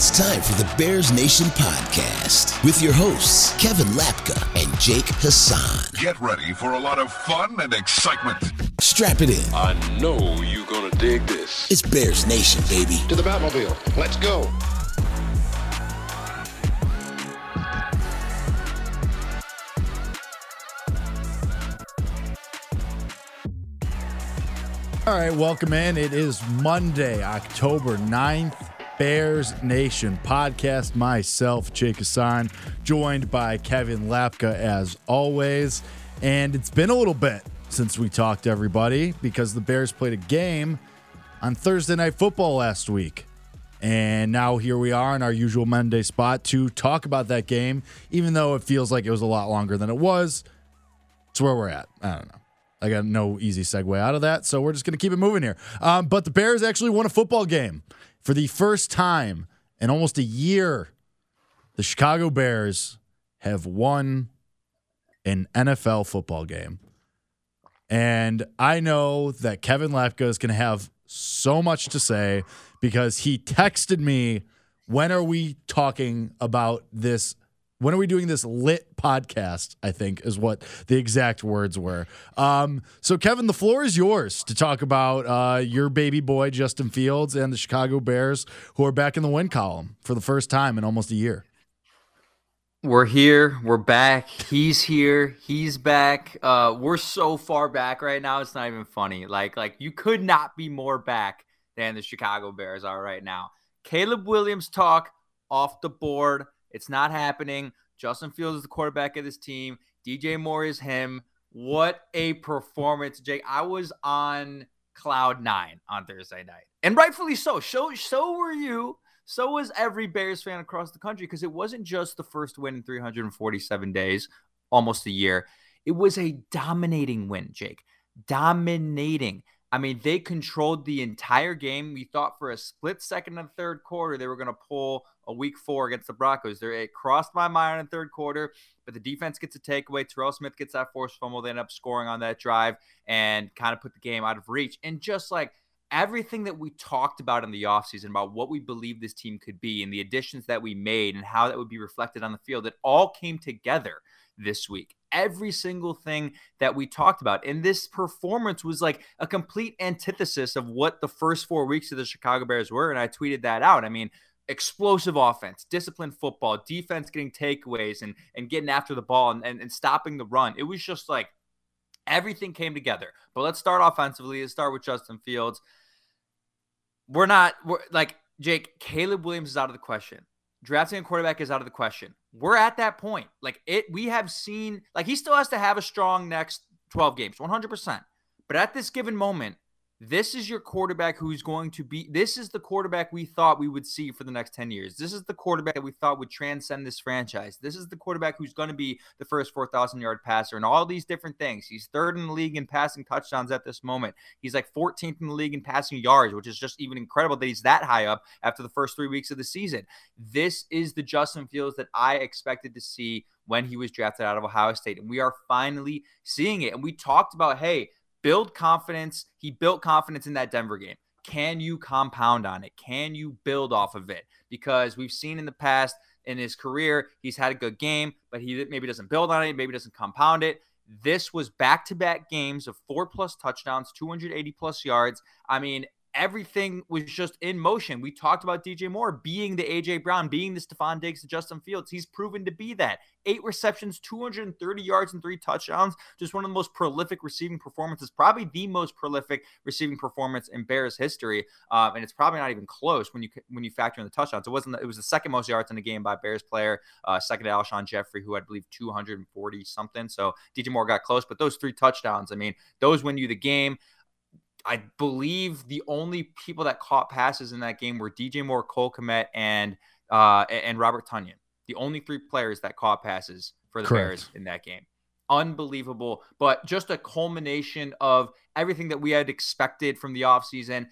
It's time for the Bears Nation podcast with your hosts, Kevin Lapka and Jake Hassan. Get ready for a lot of fun and excitement. Strap it in. I know you're gonna dig this. It's Bears Nation, baby. To the Batmobile. Let's go. All right, welcome in. It is Monday, October 9th. Bears Nation podcast. Myself, Jake Hassan, joined by Kevin Lapka as always. And it's been a little bit since we talked to everybody because the Bears played a game on Thursday Night Football last week. And now here we are in our usual Monday spot to talk about that game, even though it feels like it was a lot longer than it was. It's where we're at. I don't know. I got no easy segue out of that, so we're just going to keep it moving here. Um, but the Bears actually won a football game for the first time in almost a year. The Chicago Bears have won an NFL football game. And I know that Kevin Lapka is going to have so much to say because he texted me, When are we talking about this when are we doing this lit podcast? I think is what the exact words were. Um, so, Kevin, the floor is yours to talk about uh, your baby boy, Justin Fields, and the Chicago Bears, who are back in the win column for the first time in almost a year. We're here. We're back. He's here. He's back. Uh, we're so far back right now. It's not even funny. Like, like you could not be more back than the Chicago Bears are right now. Caleb Williams talk off the board. It's not happening. Justin Fields is the quarterback of this team. DJ Moore is him. What a performance, Jake. I was on cloud nine on Thursday night. And rightfully so. So, so were you. So was every Bears fan across the country because it wasn't just the first win in 347 days, almost a year. It was a dominating win, Jake. Dominating. I mean, they controlled the entire game. We thought for a split second in the third quarter they were going to pull a week four against the Broncos. There, it crossed my mind in the third quarter, but the defense gets a takeaway. Terrell Smith gets that forced fumble. They end up scoring on that drive and kind of put the game out of reach. And just like everything that we talked about in the offseason about what we believe this team could be and the additions that we made and how that would be reflected on the field, it all came together this week. Every single thing that we talked about. And this performance was like a complete antithesis of what the first four weeks of the Chicago Bears were. And I tweeted that out. I mean, explosive offense, disciplined football, defense getting takeaways and, and getting after the ball and, and, and stopping the run. It was just like everything came together. But let's start offensively. Let's start with Justin Fields. We're not, we're like, Jake, Caleb Williams is out of the question. Drafting a quarterback is out of the question. We're at that point. Like it, we have seen, like he still has to have a strong next 12 games, 100%. But at this given moment, this is your quarterback who's going to be this is the quarterback we thought we would see for the next 10 years. This is the quarterback that we thought would transcend this franchise. This is the quarterback who's going to be the first 4000 yard passer and all these different things. He's third in the league in passing touchdowns at this moment. He's like 14th in the league in passing yards which is just even incredible that he's that high up after the first three weeks of the season. This is the justin fields that i expected to see when he was drafted out of ohio state and we are finally seeing it. And we talked about hey build confidence. He built confidence in that Denver game. Can you compound on it? Can you build off of it? Because we've seen in the past in his career, he's had a good game, but he maybe doesn't build on it, maybe doesn't compound it. This was back to back games of four plus touchdowns, 280 plus yards. I mean, everything was just in motion. We talked about DJ Moore being the AJ Brown, being the Stefon Diggs, the Justin Fields. He's proven to be that. Eight receptions, 230 yards, and three touchdowns. Just one of the most prolific receiving performances, probably the most prolific receiving performance in Bears history. Um, and it's probably not even close when you when you factor in the touchdowns. It wasn't. It was the second most yards in the game by Bears player, uh, second to Alshon Jeffery, who I believe 240 something. So DJ Moore got close, but those three touchdowns, I mean, those win you the game. I believe the only people that caught passes in that game were DJ Moore, Cole Kmet, and uh, and Robert Tonyan. The only three players that caught passes for the Correct. Bears in that game. Unbelievable, but just a culmination of everything that we had expected from the offseason.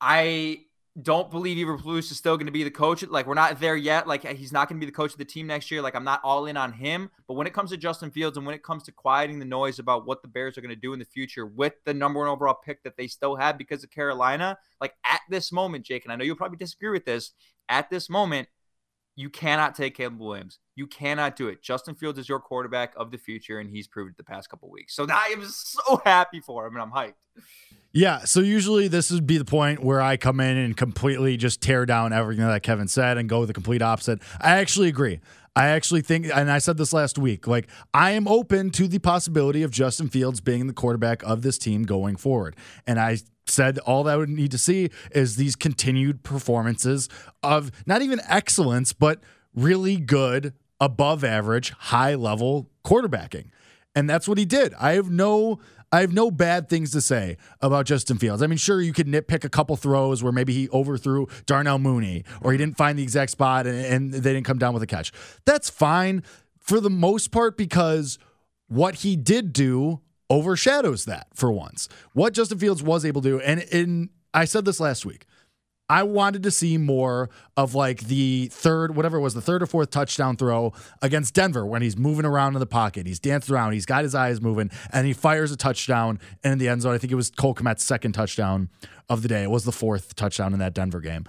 I don't believe Eberflus is still going to be the coach. Like we're not there yet. Like eh, he's not going to be the coach of the team next year. Like I'm not all in on him. But when it comes to Justin Fields and when it comes to quieting the noise about what the Bears are going to do in the future with the number one overall pick that they still have because of Carolina, like at this moment, Jake, and I know you'll probably disagree with this. At this moment, you cannot take Caleb Williams. You cannot do it. Justin Fields is your quarterback of the future, and he's proved it the past couple weeks. So I am so happy for him, and I'm hyped. Yeah, so usually this would be the point where I come in and completely just tear down everything that Kevin said and go the complete opposite. I actually agree. I actually think, and I said this last week, like I am open to the possibility of Justin Fields being the quarterback of this team going forward. And I said all that I would need to see is these continued performances of not even excellence, but really good, above average, high level quarterbacking. And that's what he did. I have no I have no bad things to say about Justin Fields. I mean, sure, you could nitpick a couple throws where maybe he overthrew Darnell Mooney or he didn't find the exact spot and, and they didn't come down with a catch. That's fine for the most part because what he did do overshadows that for once. What Justin Fields was able to do, and in I said this last week. I wanted to see more of like the third, whatever it was, the third or fourth touchdown throw against Denver when he's moving around in the pocket. He's dancing around, he's got his eyes moving, and he fires a touchdown in the end zone. I think it was Cole Kmet's second touchdown of the day. It was the fourth touchdown in that Denver game.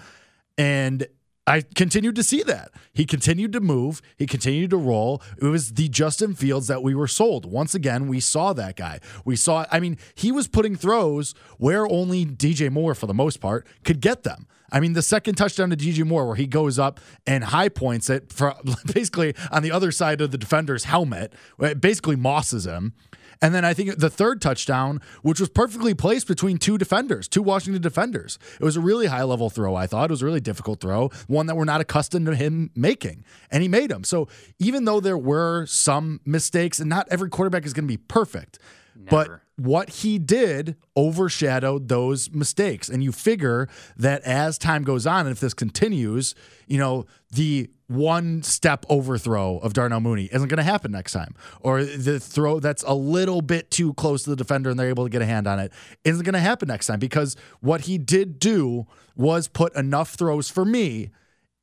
And I continued to see that. He continued to move. He continued to roll. It was the Justin Fields that we were sold. Once again, we saw that guy. We saw, I mean, he was putting throws where only DJ Moore, for the most part, could get them. I mean, the second touchdown to DJ Moore, where he goes up and high points it for basically on the other side of the defender's helmet, basically mosses him. And then I think the third touchdown, which was perfectly placed between two defenders, two Washington defenders. It was a really high level throw, I thought. It was a really difficult throw, one that we're not accustomed to him making. And he made them. So even though there were some mistakes, and not every quarterback is going to be perfect, Never. but what he did overshadowed those mistakes. And you figure that as time goes on, and if this continues, you know, the one step overthrow of Darnell Mooney isn't going to happen next time. Or the throw that's a little bit too close to the defender and they're able to get a hand on it isn't going to happen next time because what he did do was put enough throws for me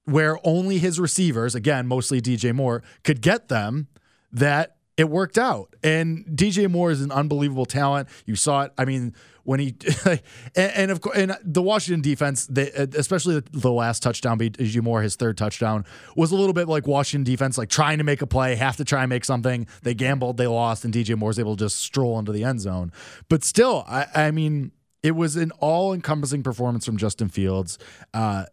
where only his receivers, again, mostly DJ Moore, could get them that it worked out. And DJ Moore is an unbelievable talent. You saw it. I mean, when he and, and, of course, and the Washington defense, they, especially the last touchdown, DJ Moore, his third touchdown, was a little bit like Washington defense, like trying to make a play, have to try and make something. They gambled, they lost, and DJ Moore was able to just stroll into the end zone. But still, I, I mean, it was an all-encompassing performance from Justin Fields, uh,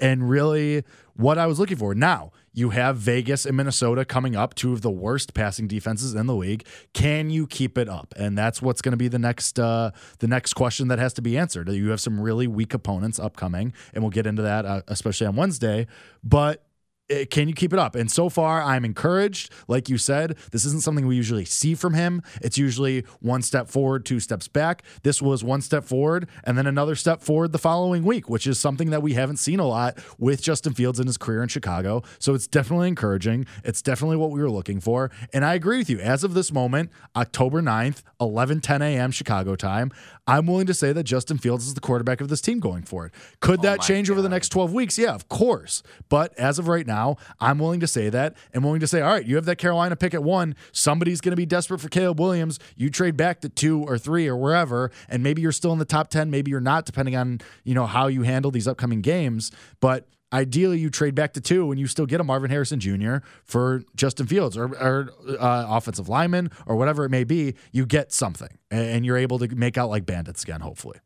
and really what I was looking for. Now you have Vegas and Minnesota coming up, two of the worst passing defenses in the league. Can you keep it up? And that's what's going to be the next uh, the next question that has to be answered. You have some really weak opponents upcoming, and we'll get into that, uh, especially on Wednesday. But Eh, can you keep it up? And so far, I'm encouraged. Like you said, this isn't something we usually see from him. It's usually one step forward, two steps back. This was one step forward and then another step forward the following week, which is something that we haven't seen a lot with Justin Fields in his career in Chicago. So it's definitely encouraging. It's definitely what we were looking for. And I agree with you. As of this moment, October 9th, 11 10 a.m. Chicago time, I'm willing to say that Justin Fields is the quarterback of this team going forward. Could oh that oh change God. over the next 12 weeks? Yeah, of course. But as of right now, I'm willing to say that and willing to say, all right, you have that Carolina pick at one. Somebody's going to be desperate for Caleb Williams. You trade back to two or three or wherever, and maybe you're still in the top 10, maybe you're not, depending on, you know, how you handle these upcoming games. But ideally you trade back to two and you still get a Marvin Harrison Jr. for Justin Fields or, or uh, offensive lineman or whatever it may be. You get something and you're able to make out like bandits again, hopefully.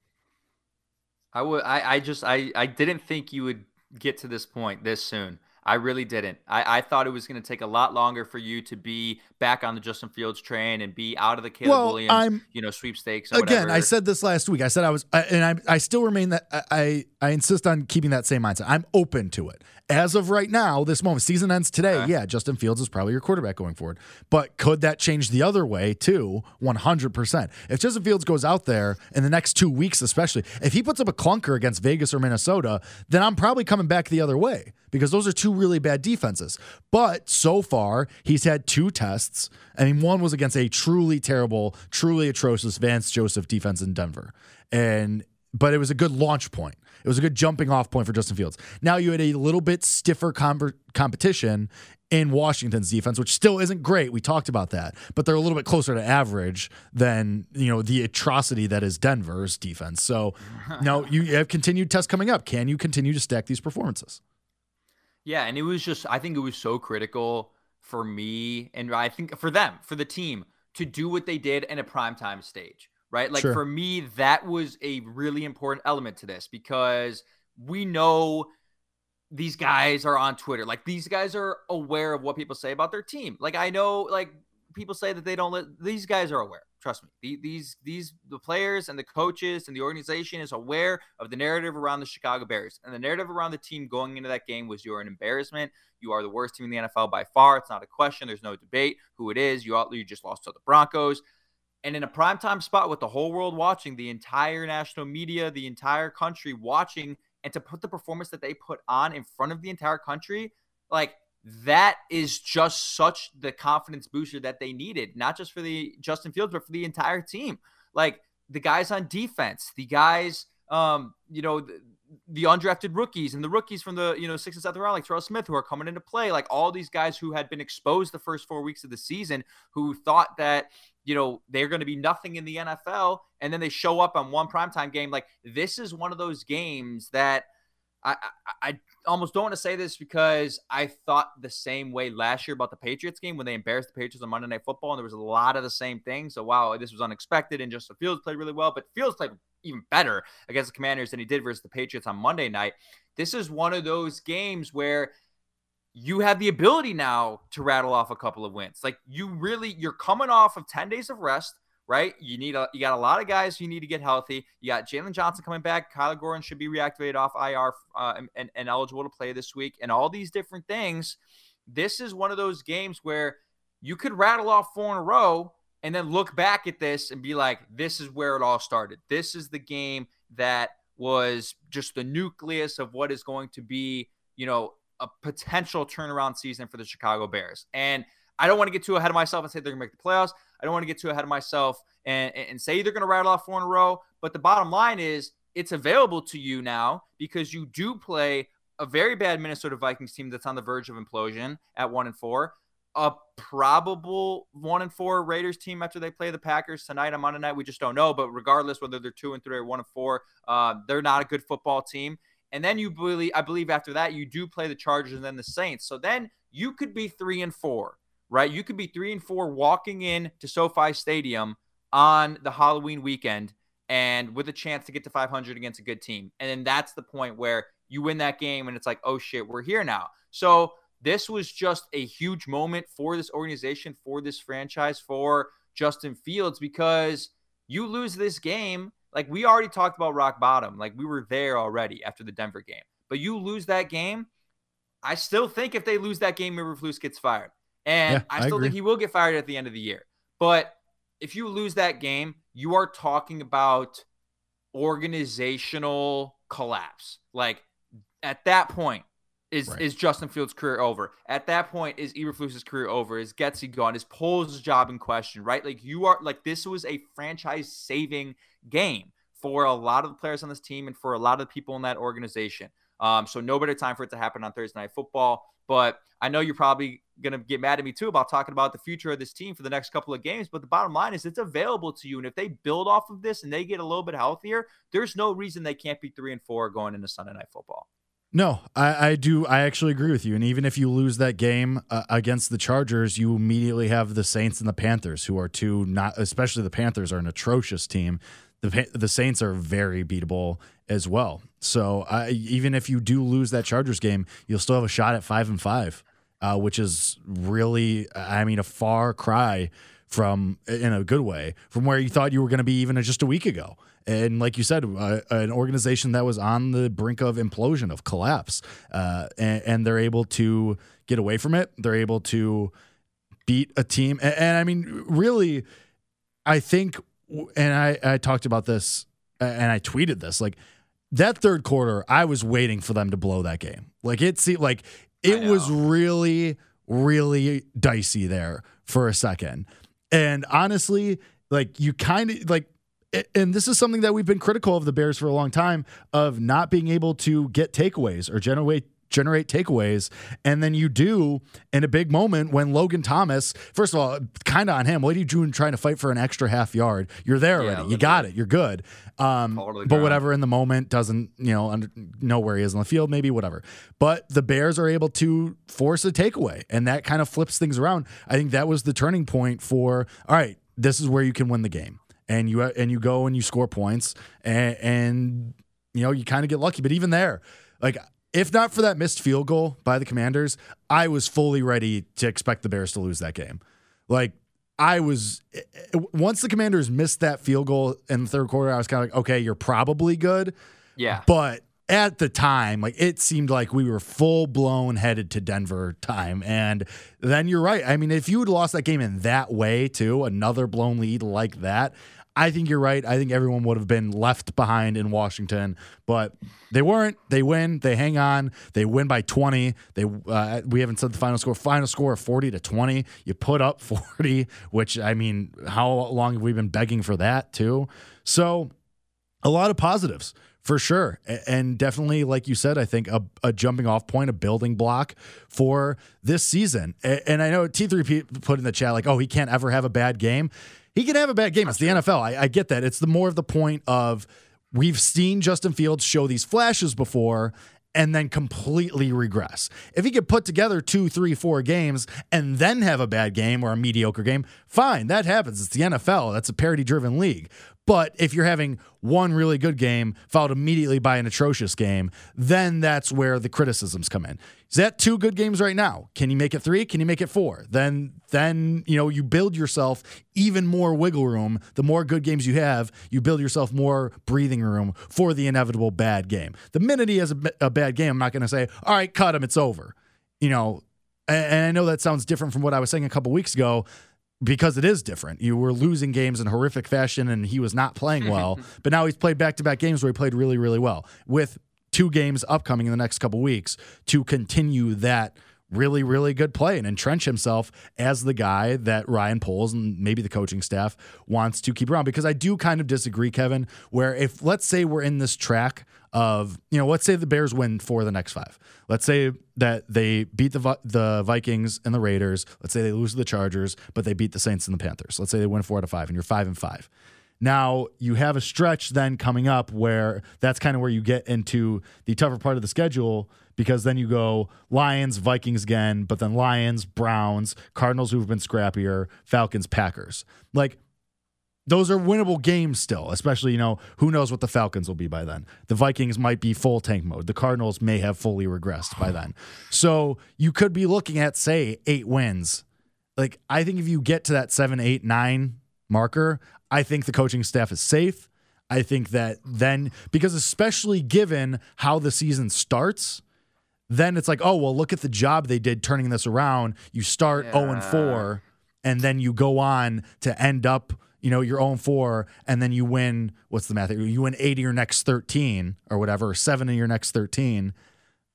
I would. I, I just. I. I didn't think you would get to this point this soon. I really didn't. I, I thought it was going to take a lot longer for you to be back on the Justin Fields train and be out of the Caleb well, Williams, I'm, you know, sweepstakes. again, whatever. I said this last week. I said I was, I, and I, I still remain that I, I insist on keeping that same mindset. I'm open to it as of right now, this moment, season ends today. Okay. Yeah, Justin Fields is probably your quarterback going forward. But could that change the other way too? 100%. If Justin Fields goes out there in the next two weeks, especially, if he puts up a clunker against Vegas or Minnesota, then I'm probably coming back the other way because those are two really bad defenses. But so far, he's had two tests. I mean, one was against a truly terrible, truly atrocious Vance Joseph defense in Denver. And but it was a good launch point. It was a good jumping off point for Justin Fields. Now you had a little bit stiffer com- competition in Washington's defense, which still isn't great. We talked about that, but they're a little bit closer to average than you know the atrocity that is Denver's defense. So, now you have continued tests coming up. Can you continue to stack these performances? Yeah, and it was just I think it was so critical for me and I think for them, for the team to do what they did in a primetime stage, right? Like Sure. for me, that was a really important element to this because we know these guys are on Twitter. Like these guys are aware of what people say about their team. Like I know, like people say that they don't let these guys are aware. Trust me. These these the players and the coaches and the organization is aware of the narrative around the Chicago Bears. And the narrative around the team going into that game was you're an embarrassment. You are the worst team in the NFL by far. It's not a question. There's no debate who it is. You all, you just lost to the Broncos. And in a primetime spot with the whole world watching, the entire national media, the entire country watching, and to put the performance that they put on in front of the entire country, like that is just such the confidence booster that they needed, not just for the Justin Fields, but for the entire team. Like the guys on defense, the guys, um, you know, the, the undrafted rookies and the rookies from the you know sixth and seventh round, like Terrell Smith, who are coming into play, like all these guys who had been exposed the first four weeks of the season, who thought that you know they're going to be nothing in the NFL, and then they show up on one primetime game. Like this is one of those games that I, I, I almost don't want to say this because I thought the same way last year about the Patriots game when they embarrassed the Patriots on Monday Night Football, and there was a lot of the same things. So wow, this was unexpected, and Justin Fields played really well, but Fields played even better against the Commanders than he did versus the Patriots on Monday night. This is one of those games where you have the ability now to rattle off a couple of wins. Like you really, you're coming off of 10 days of rest, right? You need a, you got a lot of guys you need to get healthy. You got Jaylon Johnson coming back. Kyler Gordon should be reactivated off IR uh, and, and, and eligible to play this week, and all these different things. This is one of those games where you could rattle off four in a row and then look back at this and be like, this is where it all started. This is the game that was just the nucleus of what is going to be, you know, a potential turnaround season for the Chicago Bears. And I don't want to get too ahead of myself and say they're going to make the playoffs. I don't want to get too ahead of myself and, and say they're going to rattle off four in a row. But the bottom line is it's available to you now because you do play a very bad Minnesota Vikings team that's on the verge of implosion at one and four. A probable one and four Raiders team after they play the Packers tonight I'm on Monday night. We just don't know. But regardless, whether they're two and three or one and four, uh, they're not a good football team. And then you believe, I believe after that, you do play the Chargers and then the Saints. So then you could be three and four, right? You could be three and four walking in to SoFi Stadium on the Halloween weekend and with a chance to get to 500 against a good team. And then that's the point where you win that game and it's like, oh shit, we're here now. So this was just a huge moment for this organization, for this franchise, for Justin Fields, because you lose this game. Like we already talked about rock bottom. Like we were there already after the Denver game. But you lose that game. I still think if they lose that game, Eberflus gets fired. And Yeah, I I still agree. think he will get fired at the end of the year. But if you lose that game, you are talking about organizational collapse. Like at that point, is Right. is Justin Fields' career over? At that point, is Eberflus's career over? Is Getsy gone? Is Poles' job in question? Right? Like you are like this was a franchise saving game for a lot of the players on this team and for a lot of the people in that organization. Um, so no better time for it to happen on Thursday night football. But I know you're probably gonna get mad at me too about talking about the future of this team for the next couple of games. But the bottom line is it's available to you. And if they build off of this and they get a little bit healthier, there's no reason they can't be three and four going into Sunday night football. No, I, I do. I actually agree with you. And even if you lose that game uh, against the Chargers, you immediately have the Saints and the Panthers, who are two not, especially the Panthers are an atrocious team. The the Saints are very beatable as well. So even if you do lose that Chargers game, you'll still have a shot at five and five, uh, which is really, I mean, a far cry from in a good way from where you thought you were going to be even just a week ago. And like you said, uh, an organization that was on the brink of implosion, of collapse, uh, and, and they're able to get away from it. They're able to beat a team, and, and I mean, really, I think, and I, I talked about this, and I tweeted this, like that third quarter, I was waiting for them to blow that game. Like it seemed like it was really, really dicey there for a second. And honestly, like you kind of like and this is something that we've been critical of the Bears for a long time of not being able to get takeaways or generate generate takeaways. And then you do in a big moment when Logan Thomas, first of all, kind of on him. What are you doing trying to fight for an extra half yard? You're there Yeah, already. You got it. You're good. Um, Fall to the but whatever in the moment doesn't, you know, under, know where he is on the field, maybe whatever. But the Bears are able to force a takeaway, and that kind of flips things around. I think that was the turning point for, all right, this is where you can win the game. And you and you go and you score points and, and you know you kind of get lucky. But even there, like if not for that missed field goal by the Commanders, I was fully ready to expect the Bears to lose that game. Like I was eh, eh, once the Commanders missed that field goal in the third quarter, I was kind of like, okay, you're probably good. Yeah. But at the time, like it seemed like we were full blown headed to Denver time. And then you're right. I mean, if you had lost that game in that way too, another blown lead like that, I think you're right. I think everyone would have been left behind in Washington, but they weren't. They win. They hang on. They win by 20. They uh, we haven't said the final score. Final score of 40 to 20. You put up 40, which I mean, how long have we been begging for that too? So a lot of positives for sure. And definitely, like you said, I think a, a jumping off point, a building block for this season. And I know T3P put in the chat, like, oh, he can't ever have a bad game. He can have a bad game. It's the NFL. I, I get that. It's the more of the point of we've seen Justin Fields show these flashes before and then completely regress. If he could put together two, three, four games and then have a bad game or a mediocre game, fine, that happens. It's the NFL. That's a parity driven league. But if you're having one really good game followed immediately by an atrocious game, then that's where the criticisms come in. Is that two good games right now? Can you make it three? Can you make it four? Then then you know you build yourself even more wiggle room. The more good games you have, you build yourself more breathing room for the inevitable bad game. The minute he has a bad game, I'm not going to say, "All right, cut him, it's over." You know, and I know that sounds different from what I was saying a couple weeks ago because it is different. You were losing games in horrific fashion and he was not playing well. but now he's played back to back games where he played really, really well with two games upcoming in the next couple weeks to continue that really, really good play and entrench himself as the guy that Ryan Poles and maybe the coaching staff wants to keep around. Because I do kind of disagree, Kevin, where if let's say we're in this track of, you know, let's say the Bears win for the next five. Let's say that they beat the the Vikings and the Raiders. Let's say they lose to the Chargers, but they beat the Saints and the Panthers. Let's say they win four out of five, and you're five and five. Now you have a stretch then coming up where that's kind of where you get into the tougher part of the schedule because then you go Lions, Vikings again, but then Lions, Browns, Cardinals who've been scrappier, Falcons, Packers. Like those are winnable games still, especially, you know, who knows what the Falcons will be by then. The Vikings might be full tank mode. The Cardinals may have fully regressed by then. So you could be looking at, say, eight wins. Like, I think if you get to that seven, eight, nine marker, I think the coaching staff is safe. I think that then, because especially given how the season starts, then it's like, oh, well, look at the job they did turning this around. You start 0 and 4, and then you go on to end up, you know, you're 0 and 4, and then you win, what's the math? You win eight of your next 13 or whatever, or seven of your next 13.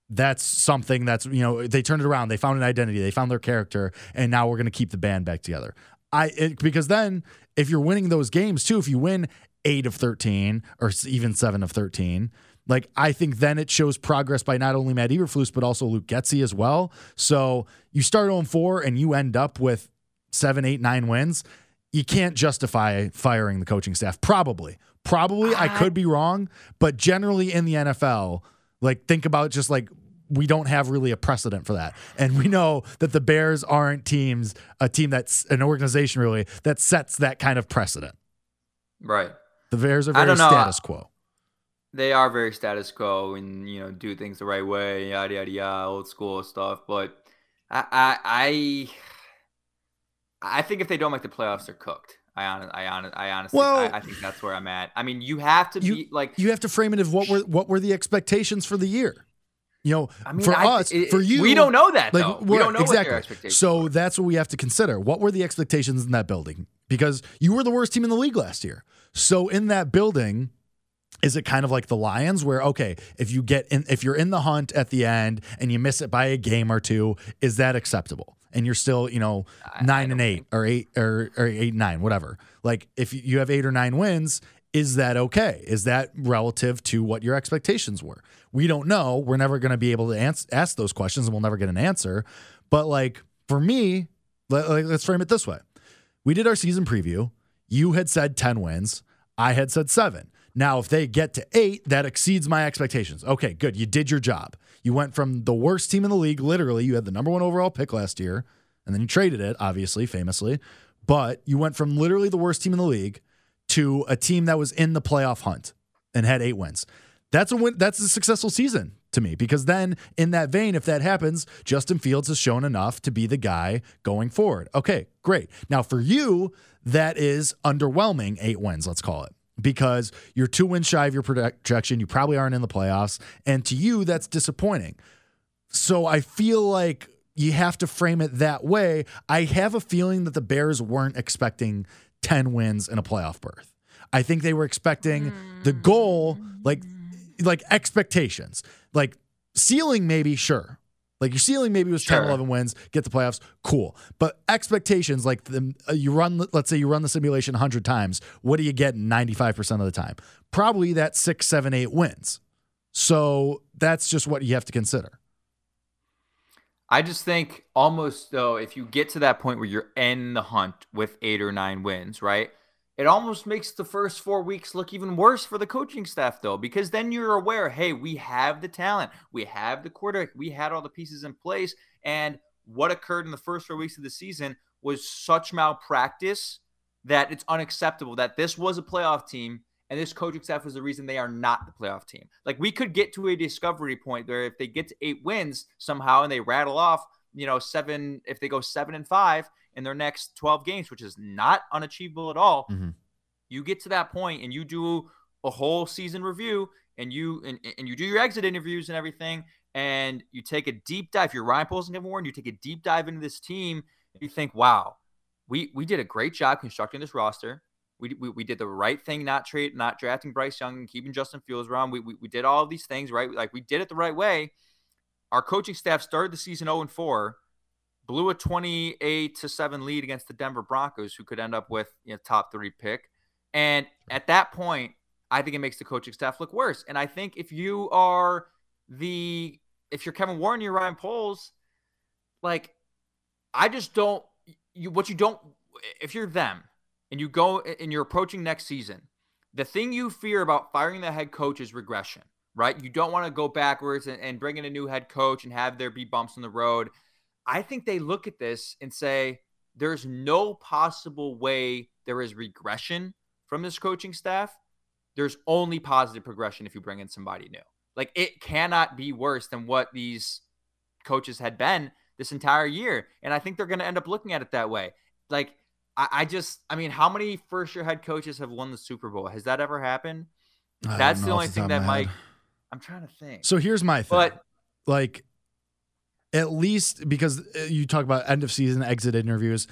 That's something that's, you know, they turned it around. They found an identity, they found their character, and now we're going to keep the band back together. I it, because then if you're winning those games too, if you win eight of thirteen or even seven of thirteen, like I think then it shows progress by not only Matt Eberflus but also Luke Getsy as well. So you start oh on four and you end up with seven, eight, nine wins. You can't justify firing the coaching staff. Probably, probably I uh, could be wrong, but generally in the NFL, like think about just like we don't have really a precedent for that. And we know that the Bears aren't teams, a team that's an organization really that sets that kind of precedent. Right. The Bears are I very don't know. status quo. They are very status quo and you know do things the right way, yada yada yada, old school stuff. But I I I, I think if they don't make the playoffs, they're cooked. I hon- I, hon- I honestly, Well- I, I think that's where I'm at. I mean, you have to You- be like, You have to frame it as what were what were the expectations for the year? You know, I mean, for I- us, it- for you, we don't know that like though. We don't know what exactly. their expectations. so were. that's what we have to consider. What were the expectations in that building? Because you were the worst team in the league last year. So in that building, is it kind of like the Lions where okay, if you get in if you're in the hunt at the end and you miss it by a game or two, is that acceptable? And you're still, you know, I nine and eight or eight or, or eight and nine, whatever. Like if you have eight or nine wins, is that okay? Is that relative to what your expectations were? We don't know. We're never going to be able to ans- ask those questions and we'll never get an answer. But like for me, let, like, let's frame it this way. We did our season preview. You had said 10 wins. I had said seven. Now, if they get to eight, that exceeds my expectations. Okay, good. You did your job. You went from the worst team in the league, literally, you had the number one overall pick last year, and then you traded it, obviously, famously. But you went from literally the worst team in the league to a team that was in the playoff hunt and had eight wins. That's a win. That's a successful season to me because then, in that vein, if that happens, Justin Fields has shown enough to be the guy going forward. Okay, great. Now for you, that is underwhelming. Eight wins, let's call it, because you're two wins shy of your projection. You probably aren't in the playoffs, and to you, that's disappointing. So I feel like you have to frame it that way. I have a feeling that the Bears weren't expecting 10 wins and a playoff berth. I think they were expecting the goal, like like expectations. Like ceiling, maybe, sure. Like your ceiling maybe was 10, Sure. 11 wins, get the playoffs, cool. But expectations, like the, uh, you run, let's say you run the simulation 100 times, what do you get 95% of the time? Probably that six, seven, eight wins. So that's just what you have to consider. I just think almost though, if you get to that point where you're in the hunt with eight or nine wins, right? It almost makes the first four weeks look even worse for the coaching staff, though, because then you're aware, hey, we have the talent, we have the quarterback, we had all the pieces in place, and what occurred in the first four weeks of the season was such malpractice that it's unacceptable. That this was a playoff team, and this coaching staff was the reason they are not the playoff team. Like we could get to a discovery point where if they get to eight wins somehow and they rattle off, you know, seven, if they go seven and five in their next 12 games, which is not unachievable at all, Mhm. you get to that point and you do a whole season review and you and, and you do your exit interviews and everything, and you take a deep dive. If you're Ryan Poles and Kevin Warren, you take a deep dive into this team, and you think, wow, we we did a great job constructing this roster. We, we, we did the right thing, not trade, not drafting Bryce Young and keeping Justin Fields around. We, we, we did all of these things right. Like we did it the right way. Our coaching staff started the season 0 and 4, blew a 28 to 7 lead against the Denver Broncos, who could end up with you know, top three pick. And at that point, I think it makes the coaching staff look worse. And I think if you are the if you're Kevin Warren, you're Ryan Poles, like I just don't you what you don't if you're them and you go and you're approaching next season, the thing you fear about firing the head coach is regression, right? You don't want to go backwards and, and bring in a new head coach and have there be bumps in the road. I think they look at this and say, there's no possible way there is regression from this coaching staff. There's only positive progression if you bring in somebody new. Like it cannot be worse than what these coaches had been this entire year. And I think they're going to end up looking at it that way. Like, I, I just, I mean, how many first year head coaches have won the Super Bowl? Has that ever happened? I That's the only thing that might. I'm trying to think. So here's my thing. but like at least because uh, you talk about end of season exit interviews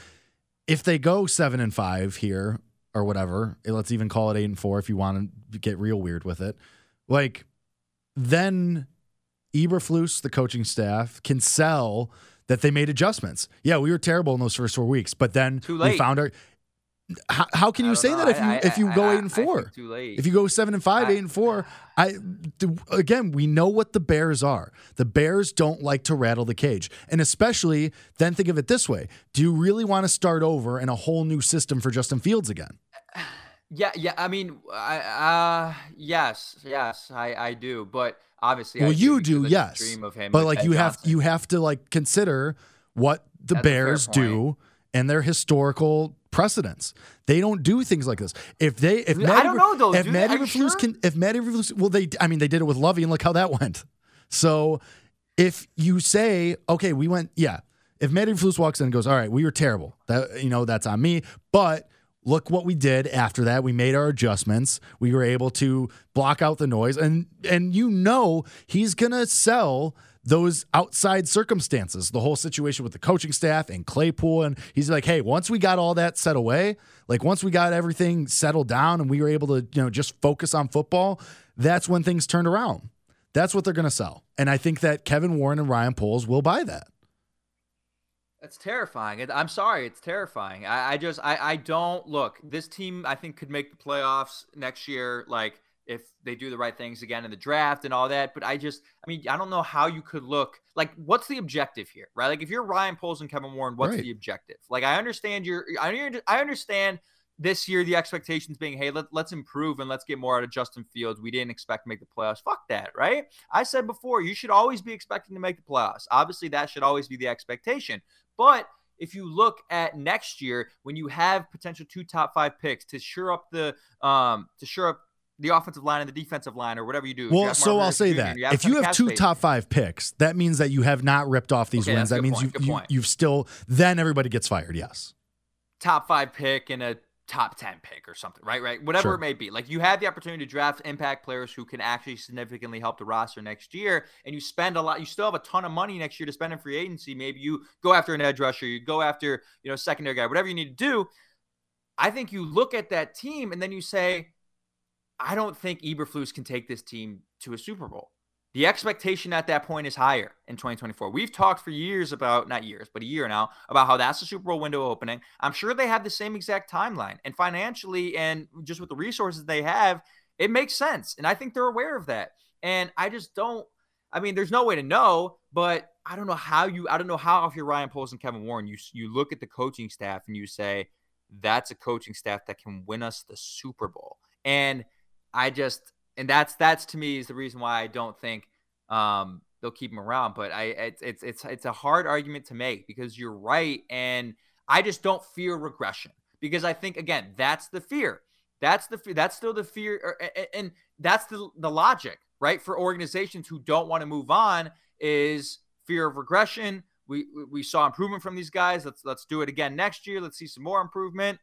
if they go seven and five here or whatever eh, let's even call it eight and four if you want to get real weird with it like then Eberflus, the coaching staff, can sell that they made adjustments. Yeah, we were terrible in those first four weeks, but then we found our. How, how can you say know. that if you I- if you I- go I- eight and four? too late. If you go seven and five, eight and four, I again we know what the Bears are. The Bears don't like to rattle the cage, and especially then think of it this way: Do you really want to start over in a whole new system for Justin Fields again? Yeah, yeah. I mean, I, uh, yes, yes, I, I do. But obviously, I well, you do, yes, Dream of him, but like Ed you have you have to like consider what the That's Bears do and their historical precedents. They don't do things like this. If they, if I Matt don't know, though. If Matt they? Are you Eberflus sure? can, if Matt Eberflus, well, they, I mean, they did it with Lovie, and look how that went. So if you say, okay, we went, yeah. If Matt Eberflus walks in and goes, all right, we were terrible. That you know, that's on me. But look what we did after that. We made our adjustments. We were able to block out the noise, and and you know he's gonna sell those outside circumstances, the whole situation with the coaching staff and Claypool, and he's like, hey, once we got all that set away, like once we got everything settled down and we were able to, you know, just focus on football, that's when things turned around. That's what they're gonna sell, and I think that Kevin Warren and Ryan Poles will buy that. That's terrifying. I'm sorry, it's terrifying. I, I just I, I don't look. This team I think could make the playoffs next year. Like if they do the right things again in the draft and all that. But I just, I mean, I don't know how you could look like what's the objective here, right? Like if you're Ryan Poles and Kevin Warren, what's right. the objective? Like I understand your, I I understand this year the expectations being, hey, let, let's improve and let's get more out of Justin Fields. We didn't expect to make the playoffs. Fuck that, right? I said before, you should always be expecting to make the playoffs. Obviously, that should always be the expectation. But if you look at next year, when you have potential two top five picks to shore up the um to shore up the offensive line and the defensive line or whatever you do. Well, you so I'll say that you if you have two space. top five picks, that means that you have not ripped off these okay, wins. That means you, you you've still then everybody gets fired. Yes, top five pick and a top 10 pick or something, right? Right. Whatever sure. it may be. Like you have the opportunity to draft impact players who can actually significantly help the roster next year. And you spend a lot, you still have a ton of money next year to spend in free agency. Maybe you go after an edge rusher, you go after, you know, secondary guy, whatever you need to do. I think you look at that team and then you say, I don't think Eberflus can take this team to a Super Bowl. The expectation at that point is higher in 2024. We've talked for years about, not years, but a year now, about how that's the Super Bowl window opening. I'm sure they have the same exact timeline. And financially and just with the resources they have, it makes sense. And I think they're aware of that. And I just don't, I mean, there's no way to know, but I don't know how you, I don't know how if you're Ryan Poles and Kevin Warren, you, you look at the coaching staff and you say, that's a coaching staff that can win us the Super Bowl. And I just and that's that's to me is the reason why I don't think um, they'll keep him around. But I it's it's it's it's a hard argument to make because you're right, and I just don't fear regression because I think again that's the fear. That's the fear. That's still the fear, or, and that's the the logic, right? For organizations who don't want to move on, is fear of regression. We we saw improvement from these guys. Let's let's do it again next year. Let's see some more improvement.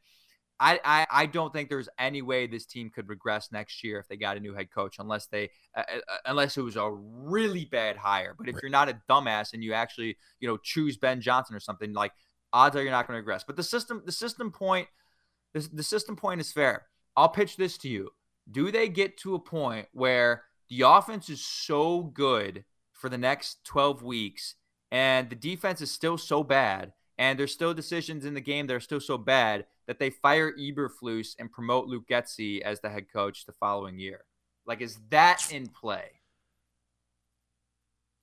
I, I, I don't think there's any way this team could regress next year if they got a new head coach, unless they uh, uh, uh unless it was a really bad hire. But if right. you're not a dumbass and you actually you know choose Ben Johnson or something, like odds are you're not going to regress. But the system the system point the, the system point is fair. I'll pitch this to you. Do they get to a point where the offense is so good for the next 12 weeks and the defense is still so bad and there's still decisions in the game that are still so bad that they fire Eberflus and promote Luke Getsy as the head coach the following year? Like, is that in play?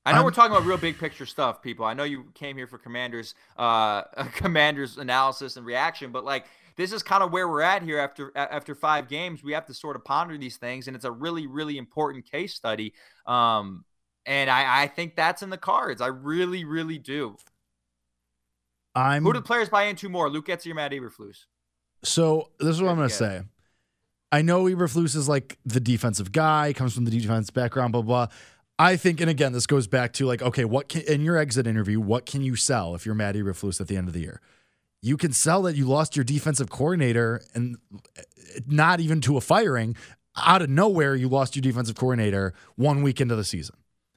I know we're talking about real big picture stuff, people. I know you came here for Commanders, uh, Commanders analysis and reaction, but like this is kind of where we're at here after after five games. We have to sort of ponder these things, and it's a really really important case study. Um, and I, I think that's in the cards. I really really do. I'm. Who do the players buy into more, Luke Getsy or Matt Eberflus? So this is what I'm going to say. I know Eberflus is like the defensive guy, comes from the defense background, blah, blah. I think, and again, this goes back to like, okay, what can, in your exit interview, what can you sell if you're Matt Eberflus at the end of the year? You can sell that you lost your defensive coordinator and not even to a firing. Out of nowhere, you lost your defensive coordinator one week into the season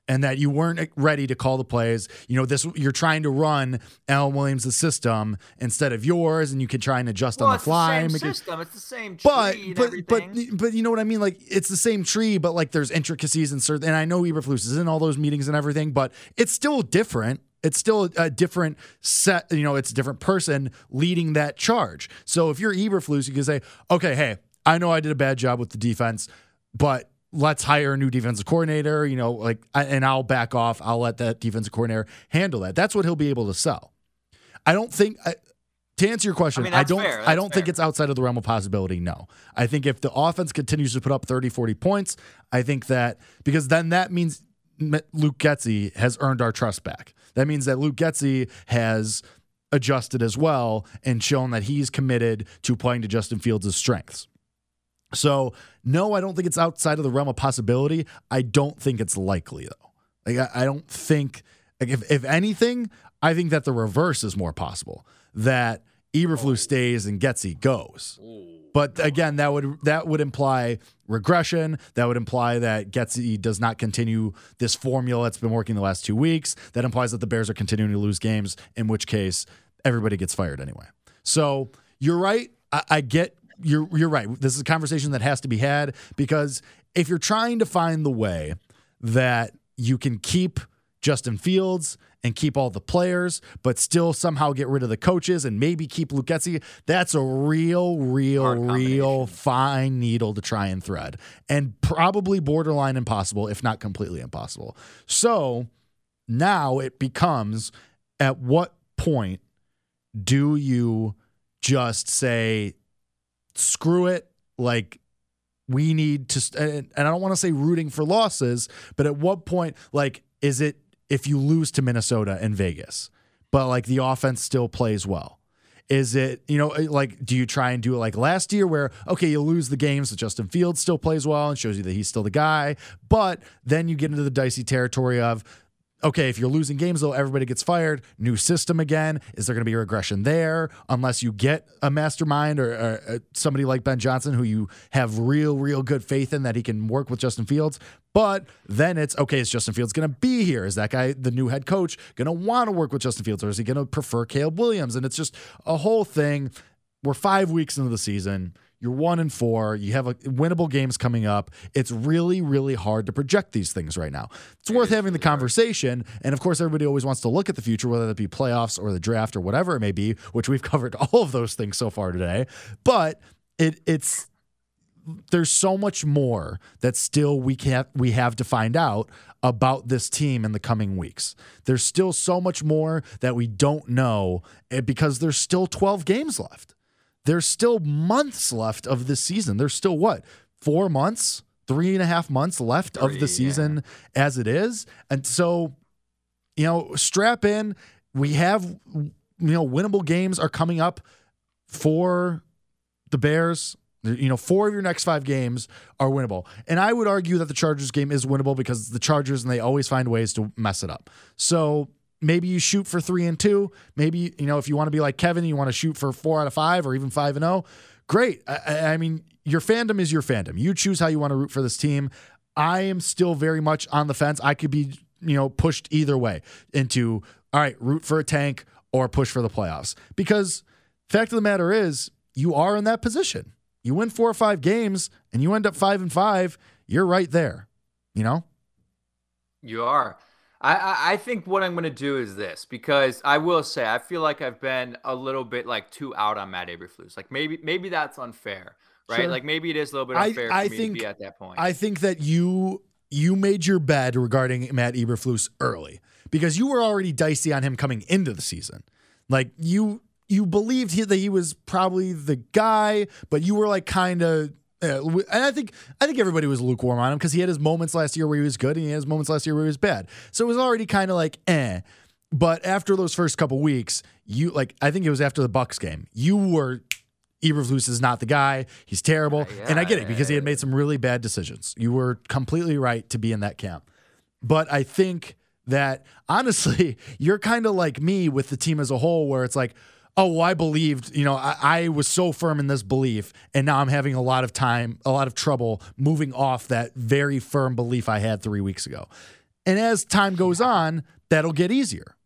and that you weren't eh, ready to call the plays. You know, this you're trying to run Alan Williams' system instead of yours, and you can try and adjust well, on the fly. The same system. It's the same tree but, but, but, but you know what I mean? Like it's the same tree, but like there's intricacies and certain. And I know Eberflus is in all those meetings and everything, but it's still different. It's still a different set. You know, it's a different person leading that charge. So if you're Eberflus, you can say, okay, hey, I know I did a bad job with the defense, but let's hire a new defensive coordinator, you know, like, and I'll back off. I'll let that defensive coordinator handle that. That's what he'll be able to sell. I don't think. to answer your question, I, mean, I don't I don't fair. think it's outside of the realm of possibility. No. I think if the offense continues to put up 30, 40 points, I think that because then that means Luke Getsy has earned our trust back. That means that Luke Getsy has adjusted as well and shown that he's committed to playing to Justin Fields' strengths. So, no, I don't think it's outside of the realm of possibility. I don't think it's likely though. Like I, I don't think like if if anything, I think that the reverse is more possible. That Eberflus oh. stays and Getsy goes. But again, that would that would imply regression. That would imply that Getsy does not continue this formula that's been working the last two weeks. That implies that the Bears are continuing to lose games, in which case everybody gets fired anyway. So you're right. I, I get you're you're right. This is a conversation that has to be had because if you're trying to find the way that you can keep Justin Fields and keep all the players, but still somehow get rid of the coaches and maybe keep Getsy, that's a real, real, real fine needle to try and thread, and probably borderline impossible, if not completely impossible. So now it becomes at what point do you just say, screw it? Like, we need to, and and I don't want to say rooting for losses, but at what point, like, is it if you lose to Minnesota and Vegas, but like the offense still plays well? Is it, you know, eh, like, do you try and do it like last year where, okay, you lose the games, Justin Fields still plays well and shows you that he's still the guy, but then you get into the dicey territory of, okay, if you're losing games though, everybody gets fired. New system again. Is there going to be a regression there? Unless you get a mastermind or, or, uh, somebody like Ben Johnson who you have real, real good faith in that he can work with Justin Fields. But then it's okay. Is Justin Fields going to be here? Is that guy, the new head coach, going to want to work with Justin Fields, or is he going to prefer Caleb Williams? And it's just a whole thing. We're five weeks into the season. You're one and four. You have a, winnable games coming up. It's really, really hard to project these things right now. It's worth having the conversation. And of course, everybody always wants to look at the future, whether that be playoffs or the draft or whatever it may be, which we've covered all of those things so far today. But it it's there's so much more that still we can't we have to find out about this team in the coming weeks. There's still so much more that we don't know eh, because there's still 12 games left. There's still months left of this season. There's still what? Four months, three and a half months left of the season as it is. And so, you know, strap in. We have, you know, winnable games are coming up for the Bears. You know, four of your next five games are winnable. And I would argue that the Chargers game is winnable because it's the Chargers and they always find ways to mess it up. So maybe you shoot for three and two. Maybe, you know, if you want to be like Kevin, you want to shoot for four out of five or even five and oh. Great. I- I, mean, your fandom is your fandom. You choose how you want to root for this team. I am still very much on the fence. I could be, you know, pushed either way into, all right, root for a tank or push for the playoffs. Because fact of the matter is, you are in that position. You win four or five games and you end up five and five, you're right there. You know? You are. I, I, I think what I'm going to do is this because I will say I feel like I've been a little bit like too out on Matt Eberflus. Like maybe maybe that's unfair, right? Sure. Like maybe it is a little bit unfair I for me think- to be at that point. I think that you you made your bed regarding Matt Eberflus early because you were already dicey on him coming into the season. Like you you believed he, that he was probably the guy, but you were like kind of. Uh, and I think I think everybody was lukewarm on him because he had his moments last year where he was good and he had his moments last year where he was bad. So it was already kind of like eh. But after those first couple weeks, you like I think it was after the Bucks game, you were Eberflus is not the guy. He's terrible. and I get it because he had made some really bad decisions. You were completely right to be in that camp. But I think that honestly, you're kind of like me with the team as a whole, where it's like, oh, well, I believed, you know, I, I was so firm in this belief, and now I'm having a lot of time, a lot of trouble moving off that very firm belief I had three weeks ago. And as time goes on, that'll get easier.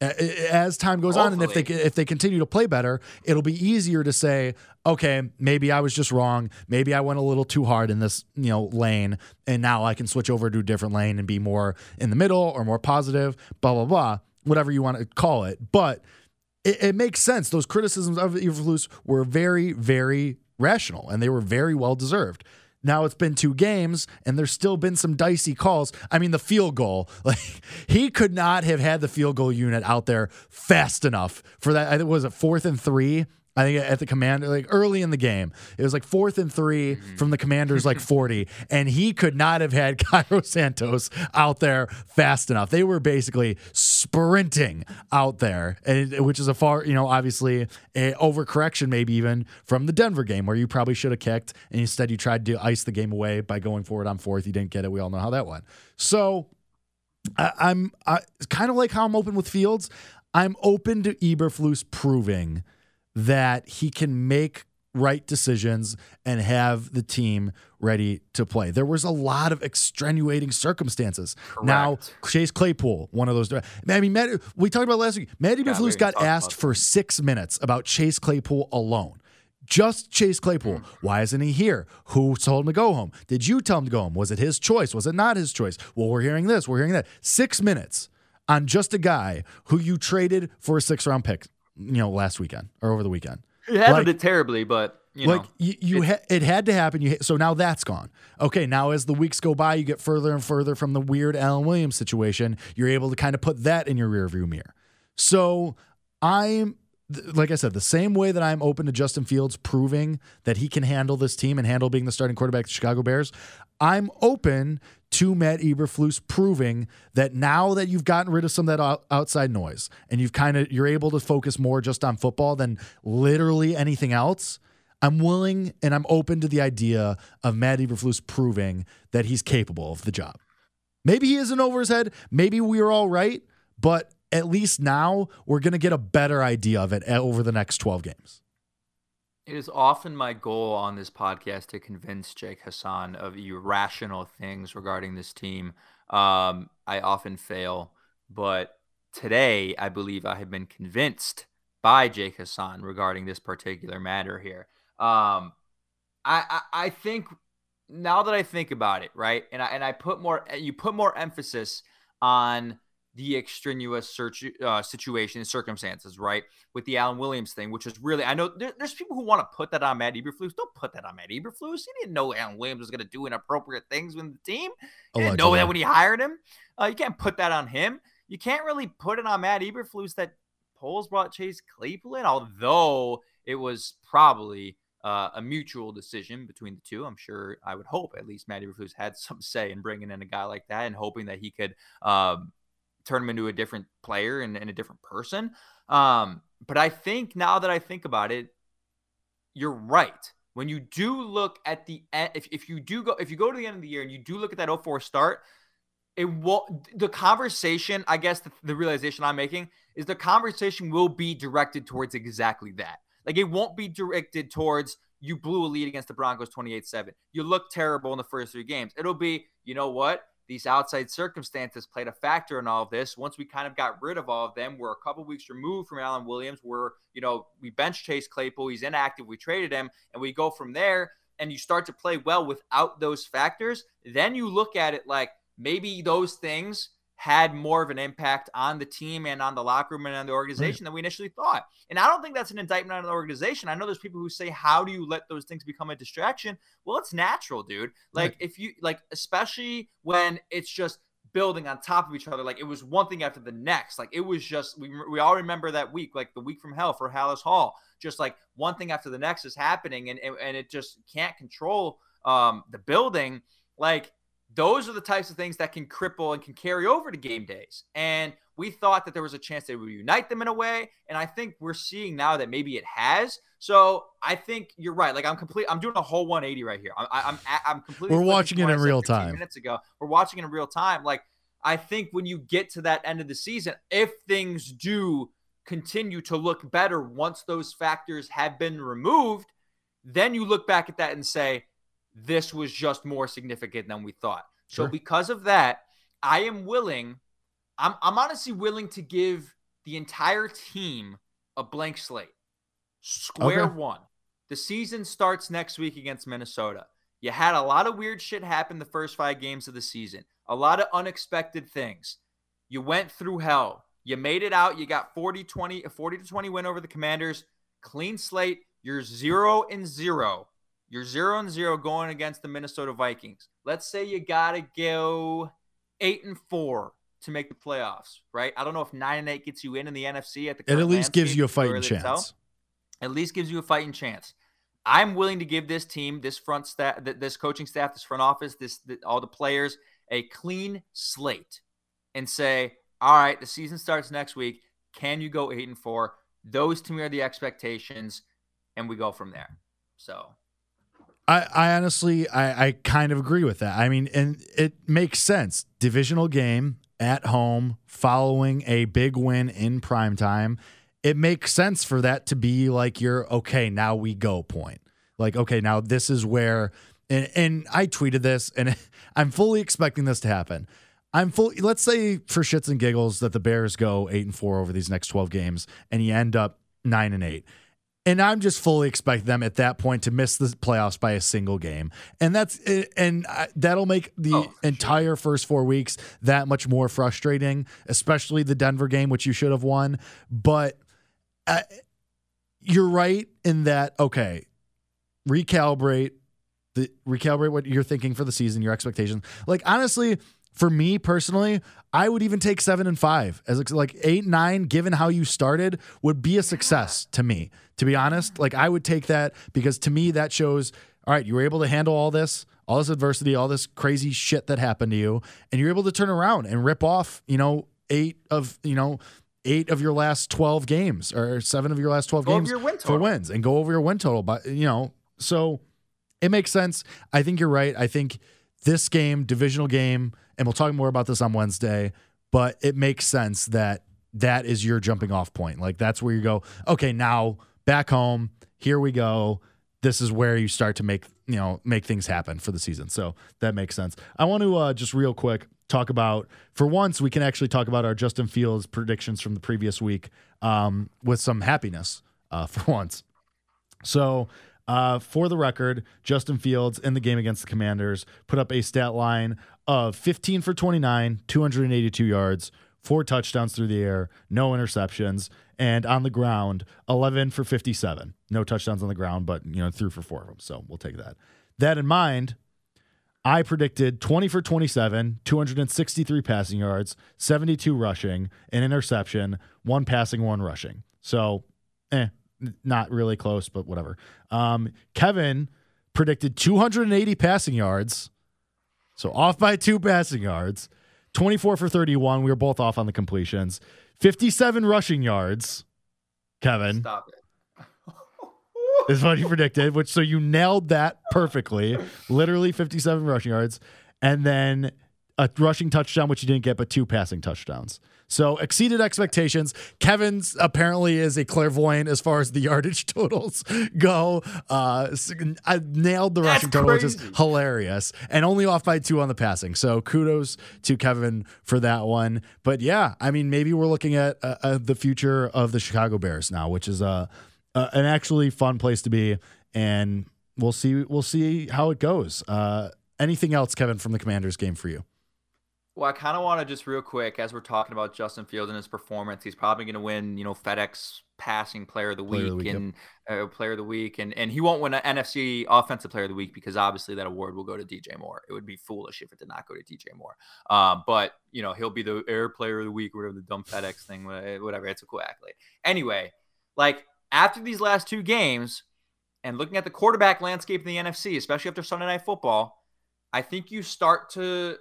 As time goes on and if they if they continue to play better it'll be easier to say okay maybe i was just wrong. Maybe i went a little too hard in this you know lane and now i can switch over to a different lane and be more in the middle or more positive blah blah blah whatever you want to call it. But it, it makes sense those criticisms of Eberflus were very very rational and they were very well deserved now it's been two games and there's still been some dicey calls. I mean, the field goal, like he could not have had the field goal unit out there fast enough for that. I think was it fourth and three. I think at the commander, like early in the game, it was like fourth and 3 mm-hmm. from the commander's like 40, and he could not have had Cairo Santos out there fast enough. They were basically sprinting out there, and which is a far, you know, obviously a overcorrection, maybe even from the Denver game where you probably should have kicked, and instead you tried to ice the game away by going forward on fourth. You didn't get it. We all know how that went. So I, I'm I, kind of like how I'm open with Fields. I'm open to Eberflus proving that he can make right decisions and have the team ready to play. There was a lot of extenuating circumstances. Now, Chase Claypool, one of those. I mean, Matt, we talked about last week. Matt we Eberflus got asked for six minutes about Chase Claypool alone. Just Chase Claypool. Why isn't he here? Who told him to go home? Did you tell him to go home? Was it his choice? Was it not his choice? Well, we're hearing this. We're hearing that. Six minutes on just a guy who you traded for a six round pick, you know, last weekend or over the weekend. It happened like, terribly, but you like know, you, you it, ha- it had to happen. You so now that's gone. Okay, now as the weeks go by, you get further and further from the weird Alan Williams situation. You're able to kind of put that in your rearview mirror. So I'm like I said, the same way that I'm open to Justin Fields proving that he can handle this team and handle being the starting quarterback of the Chicago Bears, I'm open to Matt Eberflus proving that now that you've gotten rid of some of that outside noise and you've kind of you're able to focus more just on football than literally anything else. I'm willing and I'm open to the idea of Matt Eberflus proving that he's capable of the job. Maybe he isn't over his head. Maybe we are all right, but at least now we're going to get a better idea of it eh, over the next 12 games. It is often my goal on this podcast to convince Jake Hassan of irrational things regarding this team. Um, I often fail, but today I believe I have been convinced by Jake Hassan regarding this particular matter here. Um, I, I, I think now that I think about it, right, and I and I put more, you put more emphasis on the extraneous search uh, situation and circumstances, right? With the Alan Williams thing, which is really, I know there, there's people who want to put that on Matt Eberflus. Don't put that on Matt Eberflus. He didn't know Alan Williams was going to do inappropriate things with the team. He didn't know that when he hired him. Uh, you can't put that on him. You can't really put it on Matt Eberflus that Poles brought Chase Cleveland, although it was probably uh, a mutual decision between the two. I'm sure I would hope at least Matt Eberflus had some say in bringing in a guy like that and hoping that he could um, turn him into a different player and, and a different person. Um, but I think now that I think about it, you're right. When you do look at the end, if, if you do go, if you go to the end of the year and you do look at that 04 start, it will the conversation, I guess the, the realization I'm making is the conversation will be directed towards exactly that. Like it won't be directed towards you blew a lead against the Broncos 28-7. You look terrible in the first three games. It'll be, you know what? These outside circumstances played a factor in all of this. Once we kind of got rid of all of them, we're a couple weeks removed from Alan Williams. We're, you know, we bench Chase Claypool. He's inactive. We traded him, and we go from there. And you start to play well without those factors. Then you look at it like maybe those things had more of an impact on the team and on the locker room and on the organization right. than we initially thought. And I don't think that's an indictment on the organization. I know there's people who say, How do you let those things become a distraction? Well, it's natural, dude. Like, right. if you, like, especially when it's just building on top of each other, like it was one thing after the next. Like, it was just, we, we all remember that week, like the week from hell for Halas Hall. Just like one thing after the next is happening and, and, and it just can't control um, the building. Like, those are the types of things that can cripple and can carry over to game days. And we thought that there was a chance they would unite them in a way. And I think we're seeing now that maybe it has. So I think you're right. Like I'm complete. I'm doing a whole 180 right here. I, I'm I'm completely. We're watching it in real time. Minutes ago, we're watching it in real time. Like I think when you get to that end of the season, if things do continue to look better once those factors have been removed, then you look back at that and say, this was just more significant than we thought. Sure. So because of that, I am willing, I'm, I'm honestly willing to give the entire team a blank slate. Square okay. one. The season starts next week against Minnesota. You had a lot of weird shit happen the first five games of the season, a lot of unexpected things. You went through hell. You made it out. You got 40 20, 40 to 20 win over the Commanders. Clean slate. You're zero and zero you're zero and zero going against the Minnesota Vikings. Let's say you gotta go eight and four to make the playoffs, right? I don't know if nine and eight gets you in in the NFC at the. It at least gives you a fighting chance. At least gives you a fighting chance. I'm willing to give this team, this front staff, this coaching staff, this front office, this all the players a clean slate, and say, all right, the season starts next week. Can you go eight and four? Those to me are the expectations, and we go from there. So I, I honestly, I, I kind of agree with that. I mean, and it makes sense. Divisional game at home following a big win in prime time. It makes sense for that to be like your okay, now we go point. Like, okay, now this is where and, and I tweeted this and I'm fully expecting this to happen. I'm full let's say for shits and giggles that the Bears go eight and four over these next 12 games and you end up nine and eight and I'm just fully expect them at that point to miss the playoffs by a single game, and that's and that'll make the oh, entire sure. first four weeks that much more frustrating, especially the Denver game, which you should have won. But uh, you're right in that. Okay, recalibrate the recalibrate what you're thinking for the season, your expectations. Like honestly, for me personally, I would even take seven and five as like eight, nine, given how you started, would be a success to me. To be honest, like I would take that because to me that shows, all right, you were able to handle all this, all this adversity, all this crazy shit that happened to you, and you're able to turn around and rip off, you know, eight of, you know, eight of your last 12 games or seven of your last 12 go games win for wins and go over your win total. But, you know, so it makes sense. I think you're right. I think this game, divisional game, and we'll talk more about this on Wednesday, but it makes sense that that is your jumping off point. Like that's where you go, okay, now back home, here we go. This is where you start to make, you know, make things happen for the season. So that makes sense. I want to uh, just real quick talk about for once we can actually talk about our Justin Fields predictions from the previous week um, with some happiness uh, for once. So uh, for the record, Justin Fields in the game against the Commanders put up a stat line of 15 for 29, 282 yards, four touchdowns through the air, no interceptions, and on the ground, 11 for 57. No touchdowns on the ground, but you know threw for four of them. So we'll take that. That in mind, I predicted 20 for 27, 263 passing yards, 72 rushing, an interception, one passing, one rushing. So, eh, not really close, but whatever. Um, Kevin predicted 280 passing yards, so off by two passing yards. 24 for 31. We were both off on the completions. 57 rushing yards. Kevin. Stop it. is what he predicted, which so you nailed that perfectly. Literally 57 rushing yards. And then a rushing touchdown, which he didn't get, but two passing touchdowns. So exceeded expectations. Kevin's apparently is a clairvoyant as far as the yardage totals go. Uh, I nailed the That's rushing total, which is hilarious, and only off by two on the passing. So kudos to Kevin for that one. But yeah, I mean, maybe we're looking at uh, uh, the future of the Chicago Bears now, which is a uh, an actually fun place to be, and we'll see we'll see how it goes. Uh, anything else, Kevin, from the Commanders game for you? Well, I kind of want to just real quick, as we're talking about Justin Fields and his performance, he's probably going to win, you know, FedEx Passing Player of the Week, of the week and yep. uh, Player of the Week, and and he won't win an NFC Offensive Player of the Week because obviously that award will go to DJ Moore. It would be foolish if it did not go to DJ Moore. Uh, but you know, he'll be the Air Player of the Week, whatever the dumb FedEx thing, whatever. It's a cool accolade. Anyway, like after these last two games, and looking at the quarterback landscape in the NFC, especially after Sunday Night Football, I think you start to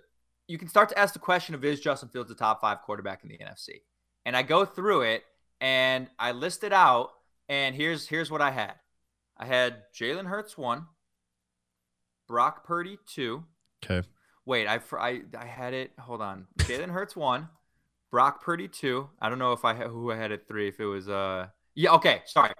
you can start to ask the question of is Justin Fields the top five quarterback in the NFC? And I go through it and I list it out, and here's here's what I had. I had Jalen Hurts one, Brock Purdy two. Okay. Wait, I I I had it. Hold on. Jalen Hurts one, Brock Purdy two. I don't know if I who I had at three. If it was uh yeah okay sorry.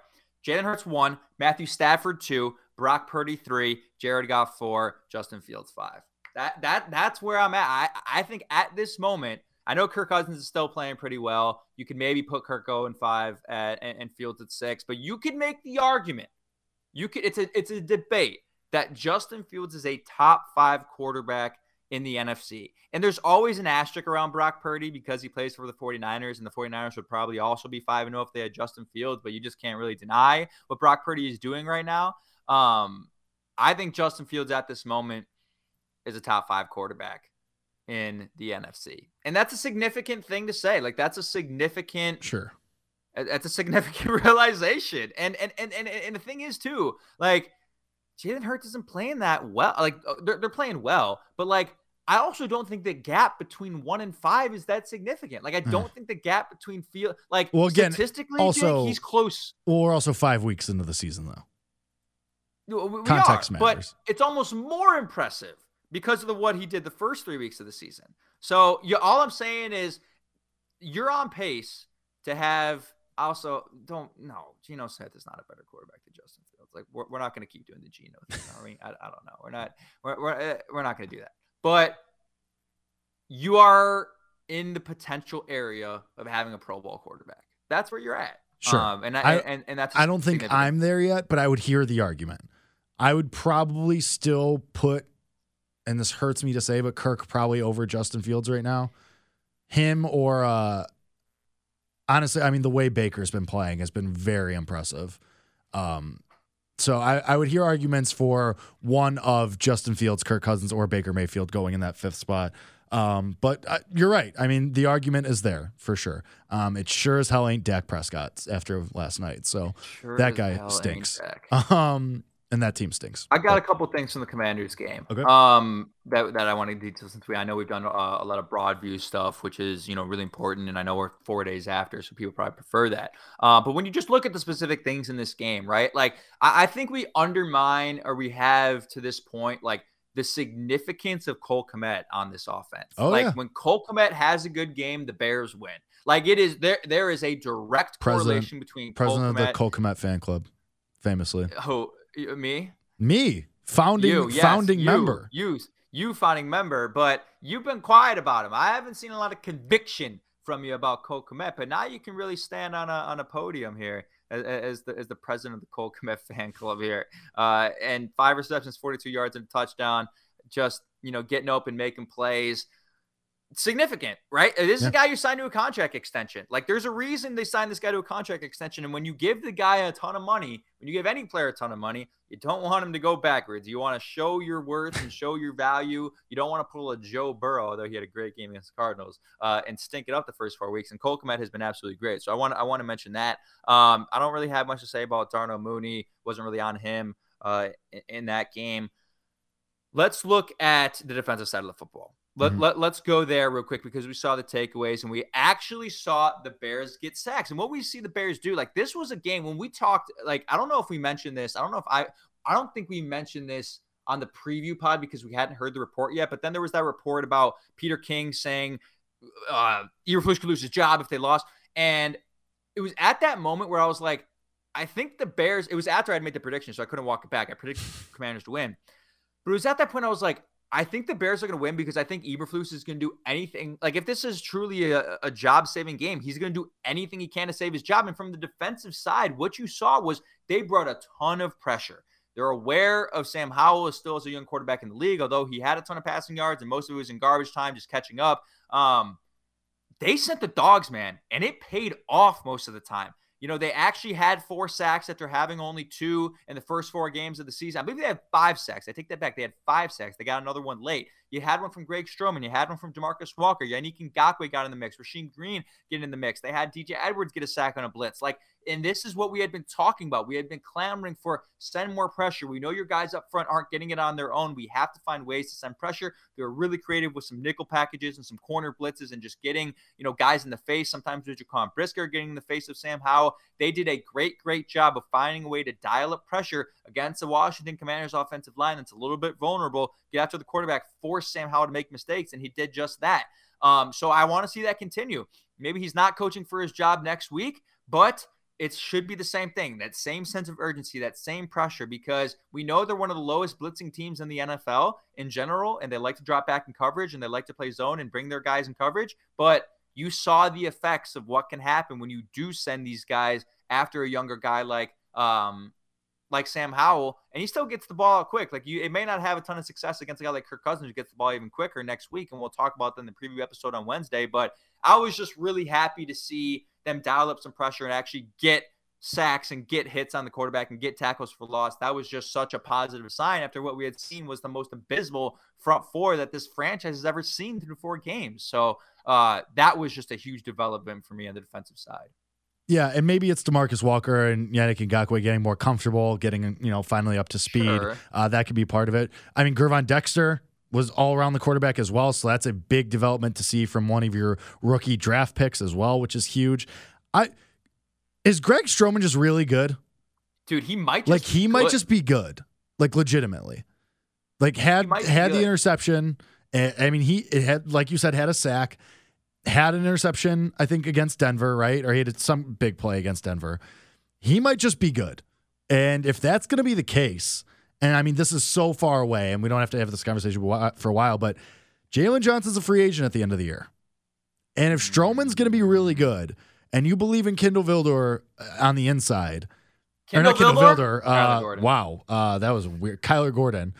Jalen Hurts one, Matthew Stafford two, Brock Purdy three, Jared Goff four, Justin Fields five. That that that's where I'm at. I I think at this moment, I know Kirk Cousins is still playing pretty well. You could maybe put Kirk in five at, and, and Fields at six, but you could make the argument. You could. It's a it's a debate that Justin Fields is a top five quarterback in the NFC. And there's always an asterisk around Brock Purdy because he plays for the 49ers, and the 49ers would probably also be 5 and 0 if they had Justin Fields, but you just can't really deny what Brock Purdy is doing right now. Um, I think Justin Fields at this moment is a top five quarterback in the NFC. And that's a significant thing to say. Like that's a significant sure. That's a significant realization. And and and and, and the thing is too, like Jalen Hurts isn't playing that well. Like uh, they're, they're playing well, but like I also don't think the gap between one and five is that significant. Like I hmm. don't think the gap between field like well again statistically also Jake, he's close. Well, we're also five weeks into the season though. We Context are, matters. But it's almost more impressive because of the what he did the first three weeks of the season. So you, all I'm saying is you're on pace to have also don't no Geno Smith is not a better quarterback than Justin Fields. Like we're, we're not going to keep doing the Geno thing, are we? I, I don't know. We're not we're we're, eh, we're not going to do that. But you are in the potential area of having a Pro Bowl quarterback. That's where you're at. Sure. Um, and I, I- and and that's I don't think. I'm there yet, but I would hear the argument. I would probably still put, and this hurts me to say, but Kirk probably over Justin Fields right now. Him or uh honestly, I mean the way Baker's been playing has been very impressive. Um so I, I would hear arguments for one of Justin Fields, Kirk Cousins, or Baker Mayfield going in that fifth spot. Um, but uh, you're right. I mean, the argument is there for sure. Um, it sure as hell ain't Dak Prescott after last night. So Sure that guy stinks. Um, and that team stinks. I got a couple things from the Commanders game. Okay. Um, that that I want to detail since we I know we've done uh, a lot of broad view stuff, which is you know really important, and I know we're four days after, so people probably prefer that. Uh, but when you just look at the specific things in this game, right? Like I, I think we undermine or we have to this point like the significance of Cole Kmet on this offense. Oh, like yeah. when Cole Kmet has a good game, the Bears win. Like it is there. There is a direct President- correlation between President Cole of the Kmet. Cole Kmet fan club, famously. who me? Me, founding you, yes, founding you, member. You, you founding member, but you've been quiet about him. I haven't seen a lot of conviction from you about Cole Kmet, but now you can really stand on a on a podium here as, as the as the president of the Cole Kmet fan club here. Uh, and five receptions, 42 yards and a touchdown. Just you know, getting open, making plays. Significant, right? This is Yeah. a guy you signed to a contract extension. Like, there's a reason they signed this guy to a contract extension. And when you give the guy a ton of money, when you give any player a ton of money, you don't want him to go backwards. You want to show your worth and show your value. You don't want to pull a Joe Burrow, although he had a great game against the Cardinals, uh, and stink it up the first four weeks. And Cole Kmet has been absolutely great. So I want I want to mention that. Um, I don't really have much to say about Darnell Mooney. Wasn't really on him uh, in, in that game. Let's look at the defensive side of the football. Let, Mhm. let, let's go there real quick because we saw the takeaways and we actually saw the Bears get sacks. And what we see the Bears do, like this was a game when we talked, like, I don't know if we mentioned this. I don't know if I, I don't think we mentioned this on the preview pod because we hadn't heard the report yet. But then there was that report about Peter King saying uh, Eberflus could lose his job if they lost. And it was at that moment where I was like, I think the Bears, it was after I'd made the prediction, so I couldn't walk it back. I predicted Commanders to win. But it was at that point I was like, I think the Bears are going to win because I think Eberflus is going to do anything. Like, if this is truly a, a job saving game, he's going to do anything he can to save his job. And from the defensive side, what you saw was they brought a ton of pressure. They're aware of Sam Howell is still as a young quarterback in the league, although he had a ton of passing yards and most of it was in garbage time, just catching up. Um, they sent the dogs, man, and it paid off most of the time. You know, they actually had four sacks after having only two in the first four games of the season. I believe they had five sacks. I take that back. They had five sacks. They got another one late. You had one from Greg Stroman. You had one from Demarcus Walker. Yannick Ngakoue got in the mix. Rasheem Green getting in the mix. They had TJ Edwards get a sack on a blitz. Like, and this is what we had been talking about. We had been clamoring for send more pressure. We know your guys up front aren't getting it on their own. We have to find ways to send pressure. They were really creative with some nickel packages and some corner blitzes and just getting, you know, guys in the face. Sometimes with Jaquan Brisker getting in the face of Sam Howell. They did a great, great job of finding a way to dial up pressure against the Washington Commanders offensive line that's a little bit vulnerable. Get after the quarterback, force Sam Howell to make mistakes, and he did just that. Um, so I want to see that continue. Maybe he's not coaching for his job next week, but it should be the same thing that same sense of urgency, that same pressure, because we know they're one of the lowest blitzing teams in the NFL in general, and they like to drop back in coverage and they like to play zone and bring their guys in coverage. But you saw the effects of what can happen when you do send these guys after a younger guy like um like Sam Howell, and he still gets the ball out quick. Like you, it may not have a ton of success against a guy like Kirk Cousins who gets the ball even quicker next week, and we'll talk about that in the preview episode on Wednesday. But I was just really happy to see them dial up some pressure and actually get sacks and get hits on the quarterback and get tackles for loss. That was just such a positive sign after what we had seen was the most abysmal front four that this franchise has ever seen through four games. So uh, that was just a huge development for me on the defensive side. Yeah, and maybe it's Demarcus Walker and Yannick Ngakoue getting more comfortable, getting you know finally up to speed. Sure. Uh, that could be part of it. I mean, Gervon Dexter was all around the quarterback as well, so that's a big development to see from one of your rookie draft picks as well, which is huge. I is Greg Stroman just really good? Dude, he might just like be he might good. just be good, like legitimately. Like had had the good. interception. I mean, he it had like you said had a sack, had an interception. I think against Denver, right? Or he had some big play against Denver. He might just be good, and if that's going to be the case, and I mean this is so far away, and we don't have to have this conversation for a while, but Jaylon Johnson's a free agent at the end of the year, and if Stroman's going to be really good. and you believe in Kindle Vildor uh, on the inside, Kindle or not Kindle Vildor? Vildor, uh, wow, uh, that was weird. Kyler Gordon,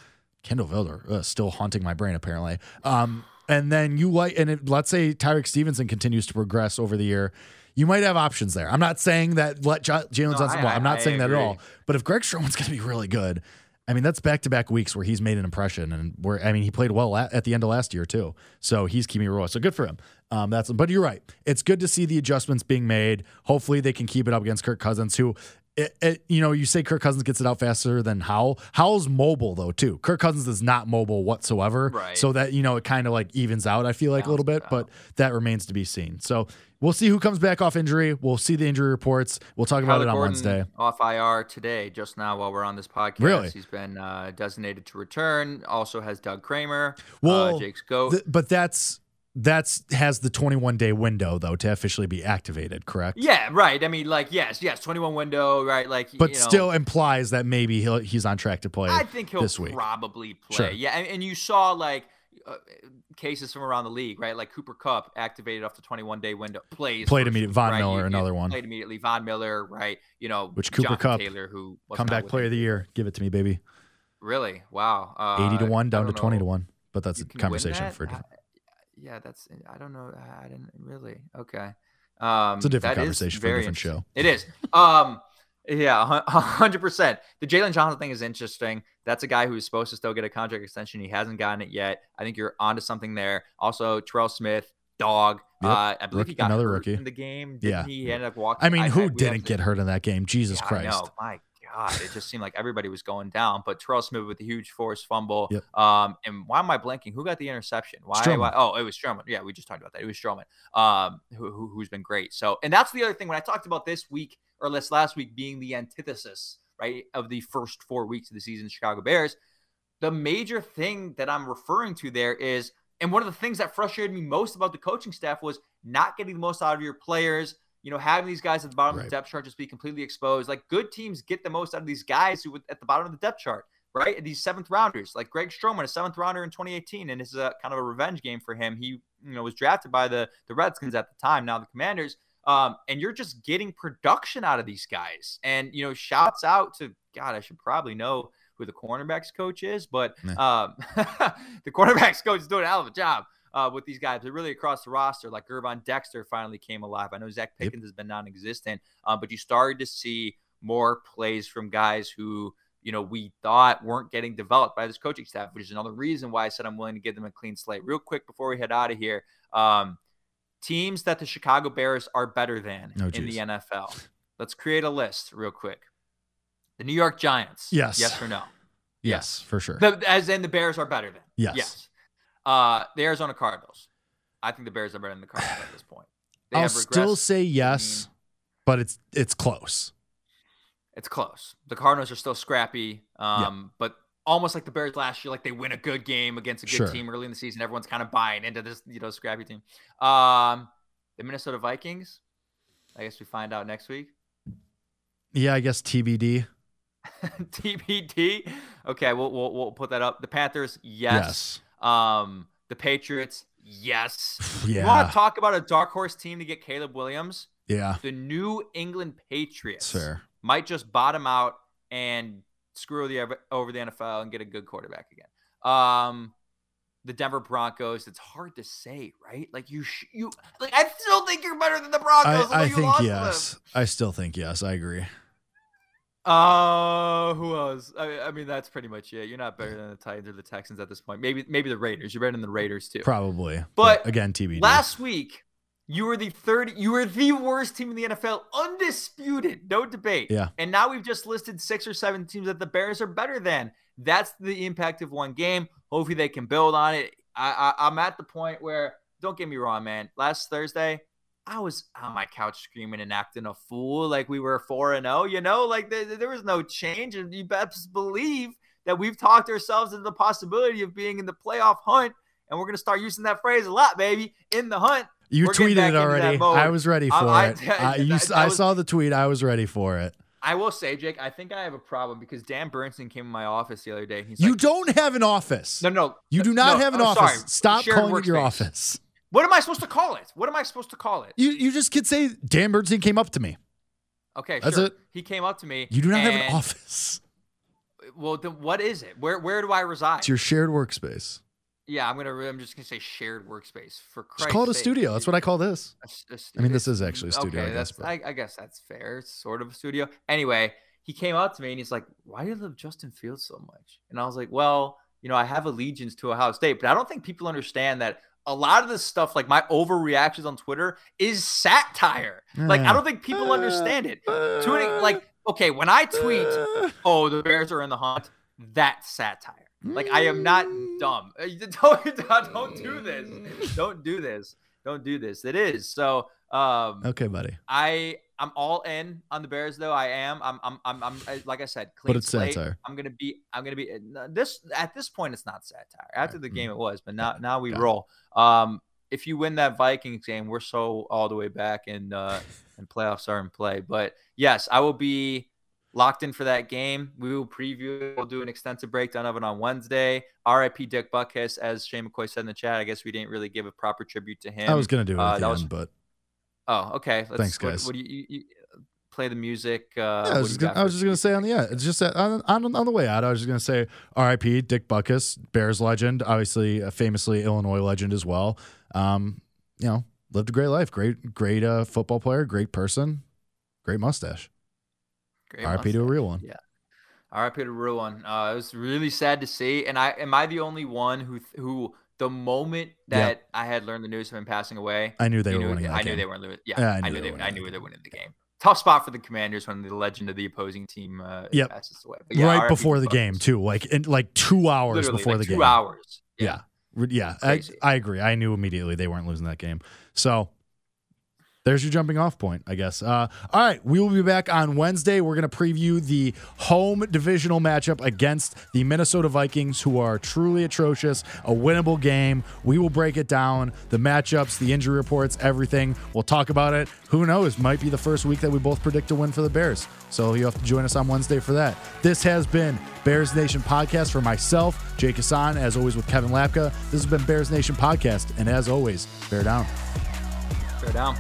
Kindle Vildor, uh, still haunting my brain apparently. Um, and then you like, and it, let's say Tyrique Stevenson continues to progress over the year. You might have options there. I'm not saying that let J- Jaylon No, Johnson. I- walk. I'm not I saying that at all. But if Greg Stroman's going to be really good, I mean that's back to back weeks where he's made an impression, and where I mean he played well at, at the end of last year too. So he's keeping it raw. So good for him. Um, that's but you're right. It's good to see the adjustments being made. Hopefully they can keep it up against Kirk Cousins, who. It, it, you know, you say Kirk Cousins gets it out faster than Howell. Howell's mobile though too. Kirk Cousins is not mobile whatsoever. Right. So that you know it kind of like evens out. I feel like a little bit, but that remains to be seen. So we'll see who comes back off injury. We'll see the injury reports. We'll talk about it on Gordon Wednesday. Off IR today, just now while we're on this podcast. Really? He's been uh, designated to return. Also has Doug Kramer, Well, uh, Jake's goat. Th- but that's that's has the 21 day window though to officially be activated, correct? yeah, right. I mean, like, yes, yes, 21 window, right? Like, But you know, still implies that maybe he'll, he's on track to play I think he'll this week. probably play. Sure. Yeah, and, and you saw like uh, cases from around the league, right? Like Cooper Kupp activated off the 21 day window, plays Played immediately immediate- Von right? Miller, You- another one. Played immediately. Von Miller, right? You know, Which Cooper Jonathan Kupp, Taylor, who Comeback player of the year. Give it to me, baby. Really? Wow. Uh, 80 to 1 down to don't 20 to 1. But that's You a conversation that? for different. I- yeah, that's. I don't know. I didn't really. Okay. Um, It's a different that is conversation for a different show. It is. Um, yeah, a hundred percent. The Jaylon Johnson thing is interesting. That's a guy who's supposed to still get a contract extension. He hasn't gotten it yet. I think you're onto something there. Also, Terrell Smith, dog. Yep. Uh, I believe Rookie- he got another hurt rookie. in the game. Yeah. Didn't he? He ended up walking. I mean, who we have didn't get hurt in that game? Jesus yeah, I Christ. know. My God, it just seemed like everybody was going down. But Terrell Smith with a huge forced fumble. Yep. Um, and why am I blanking? Who got the interception? Why? Why oh, it was Stroman. Yeah, we just talked about that. It was Stroman. Um, who, who who's been great. So, and that's the other thing when I talked about this week or this last week being the antithesis, right, of the first four weeks of the season, Chicago Bears. The major thing that I'm referring to there is, and one of the things that frustrated me most about the coaching staff was not getting the most out of your players. You know, having these guys at the bottom of the depth chart just be completely exposed. Like good teams get the most out of these guys who at the bottom of the depth chart, right? These seventh rounders, like Greg Stroman, a seventh rounder in 2018, and this is a kind of a revenge game for him. He, you know, was drafted by the the Redskins at the time, now the Commanders. Um, and you're just getting production out of these guys. And you know, shouts out to God, I should probably know who the cornerbacks coach is, but um, the cornerbacks coach is doing a hell of a job uh, with these guys. They're really across the roster. Like Gervon Dexter finally came alive. I know Zacch Yep. Pickens has been non-existent, uh, but you started to see more plays from guys who you know we thought weren't getting developed by this coaching staff, which is another reason why I said I'm willing to give them a clean slate. Real quick before we head out of here, um, teams that the Chicago Bears are better than Oh, in the. NFL. Let's create a list real quick. The New York Giants. Yes. Yes or no? Yes, for sure. The, as in the Bears are better than. Yes. Yes. Uh, the Arizona Cardinals. I think the Bears are better than the Cardinals at this point. They I'll still say yes, but it's it's close. It's close. The Cardinals are still scrappy, um, but almost like the Bears last year, like they win a good game against a good Sure. team early in the season. Everyone's kind of buying into this, you know, scrappy team. Um, the Minnesota Vikings. I guess we find out next week. Yeah, I guess TBD. TBD. Okay, we'll, we'll we'll put that up. The Panthers, yes. Yes. Um, the Patriots, yes. Yeah. You want to talk about a dark horse team to get Caleb Williams? Yeah. The New England Patriots fair. might just bottom out and screw the over the NFL and get a good quarterback again. Um, the Denver Broncos. It's hard to say, right? Like you, sh- you like. I still think you're better than the Broncos. I, I think yes. I still think yes. I agree. Uh, who else? I, I mean, that's pretty much it. You're not better than the Titans or the Texans at this point. Maybe, maybe the Raiders. You're better than the Raiders too. Probably. But again, TBD. Last week, you were the third. You were the worst team in the NFL, undisputed, no debate. Yeah. And now we've just listed six or seven teams that the Bears are better than. That's the impact of one game. Hopefully, they can build on it. I, I I'm at the point where, don't get me wrong, man. Last Thursday, I was on my couch screaming and acting a fool, like we were four and zero. You know, like there, there was no change, and you best believe that we've talked ourselves into the possibility of being in the playoff hunt. And we're gonna start using that phrase a lot, baby. In the hunt. you tweeted it already. I was ready um, for I- I- it. I, you, I saw the tweet. I was ready for it. I will say, Jake, I think I have a problem because Dan Bernstein came in my office the other day. He's You like, don't have an office. no, no, You do not no, have an oh, office. sorry. Stop Shared calling it your office. What am I supposed to call it? What am I supposed to call it? You you just could say Dan Bernstein came up to me. Okay, That's sure. it. He came up to me. You do not have an office. Well, then what is it? Where where do I reside? It's your shared workspace. yeah, I'm gonna. I'm just gonna say shared workspace for Christ's Just call it a sake. studio. That's what I call this. A s- a I mean, this is actually a studio, Okay, I guess, that's. I, I guess that's fair. It's sort of a studio. Anyway, he came up to me and he's like, "Why do you love Justin Fields so much?" And I was like, "Well, you know, I have allegiance to Ohio State, but I don't think people understand that." A lot of this stuff, like my overreactions on Twitter, is satire. Like I don't think people understand it. Tweeting, like, okay, when I tweet, "Oh, the Bears are in the hunt," that's satire. Like I am not dumb. Uh, Don't, don't do this. Don't do this. Don't do this. It is. So um Okay, buddy. I I'm all in on the Bears though. I am. I'm I'm I'm, I'm like I said, clean it's slate. satire. I'm gonna be I'm gonna be uh, this at this point it's not satire. After the game it was, but now now we Got it. roll. Um if you win that Vikings game, we're so all the way back and uh and playoffs are in play. But yes, I will be locked in for that game. We will preview. We'll do an extensive breakdown of it on Wednesday. RIP Dick Butkus, as Shane McCoy said in the chat. I guess we didn't really give a proper tribute to him. I was gonna do it Uh, the was- but Oh, okay. Let's, Thanks, guys. What, do you, you, you play the music? Uh, Yeah, I was, just gonna, I was just gonna say on the yeah, it's just that on, on on the way out, I was just gonna say R.I.P. Dick Butkus, Bears legend, obviously a famously Illinois legend as well. Um, you know, lived a great life, great great uh, football player, great person, great mustache. Great R.I.P. to a real one. Yeah. RIP to a real one. Uh, it was really sad to see. And I am I the only one who who the moment Yeah. that I had learned the news of him passing away, I knew they were knew- winning. I knew game. they weren't losing. Yeah, Yeah, I I knew knew they they. I knew they were winning the game. Tough spot for the Commanders when the legend of the opposing team uh, Yep. passes away. But yeah, right RIP before the game too, like in like two hours Literally, before like the two game. hours. Yeah. Re- Yeah, I, I agree. I knew immediately they weren't losing that game. So there's your jumping off point, I guess. Uh, all right, we will be back on Wednesday. We're going to preview the home divisional matchup against the Minnesota Vikings, who are truly atrocious, a winnable game. We will break it down, the matchups, the injury reports, everything. We'll talk about it. Who knows? Might be the first week that we both predict a win for the Bears. So you'll have to join us on Wednesday for that. This has been Bears Nation Podcast for myself, Jake Hassan, as always with Kevin Lapka. This has been Bears Nation Podcast. And as always, bear down. Bear down.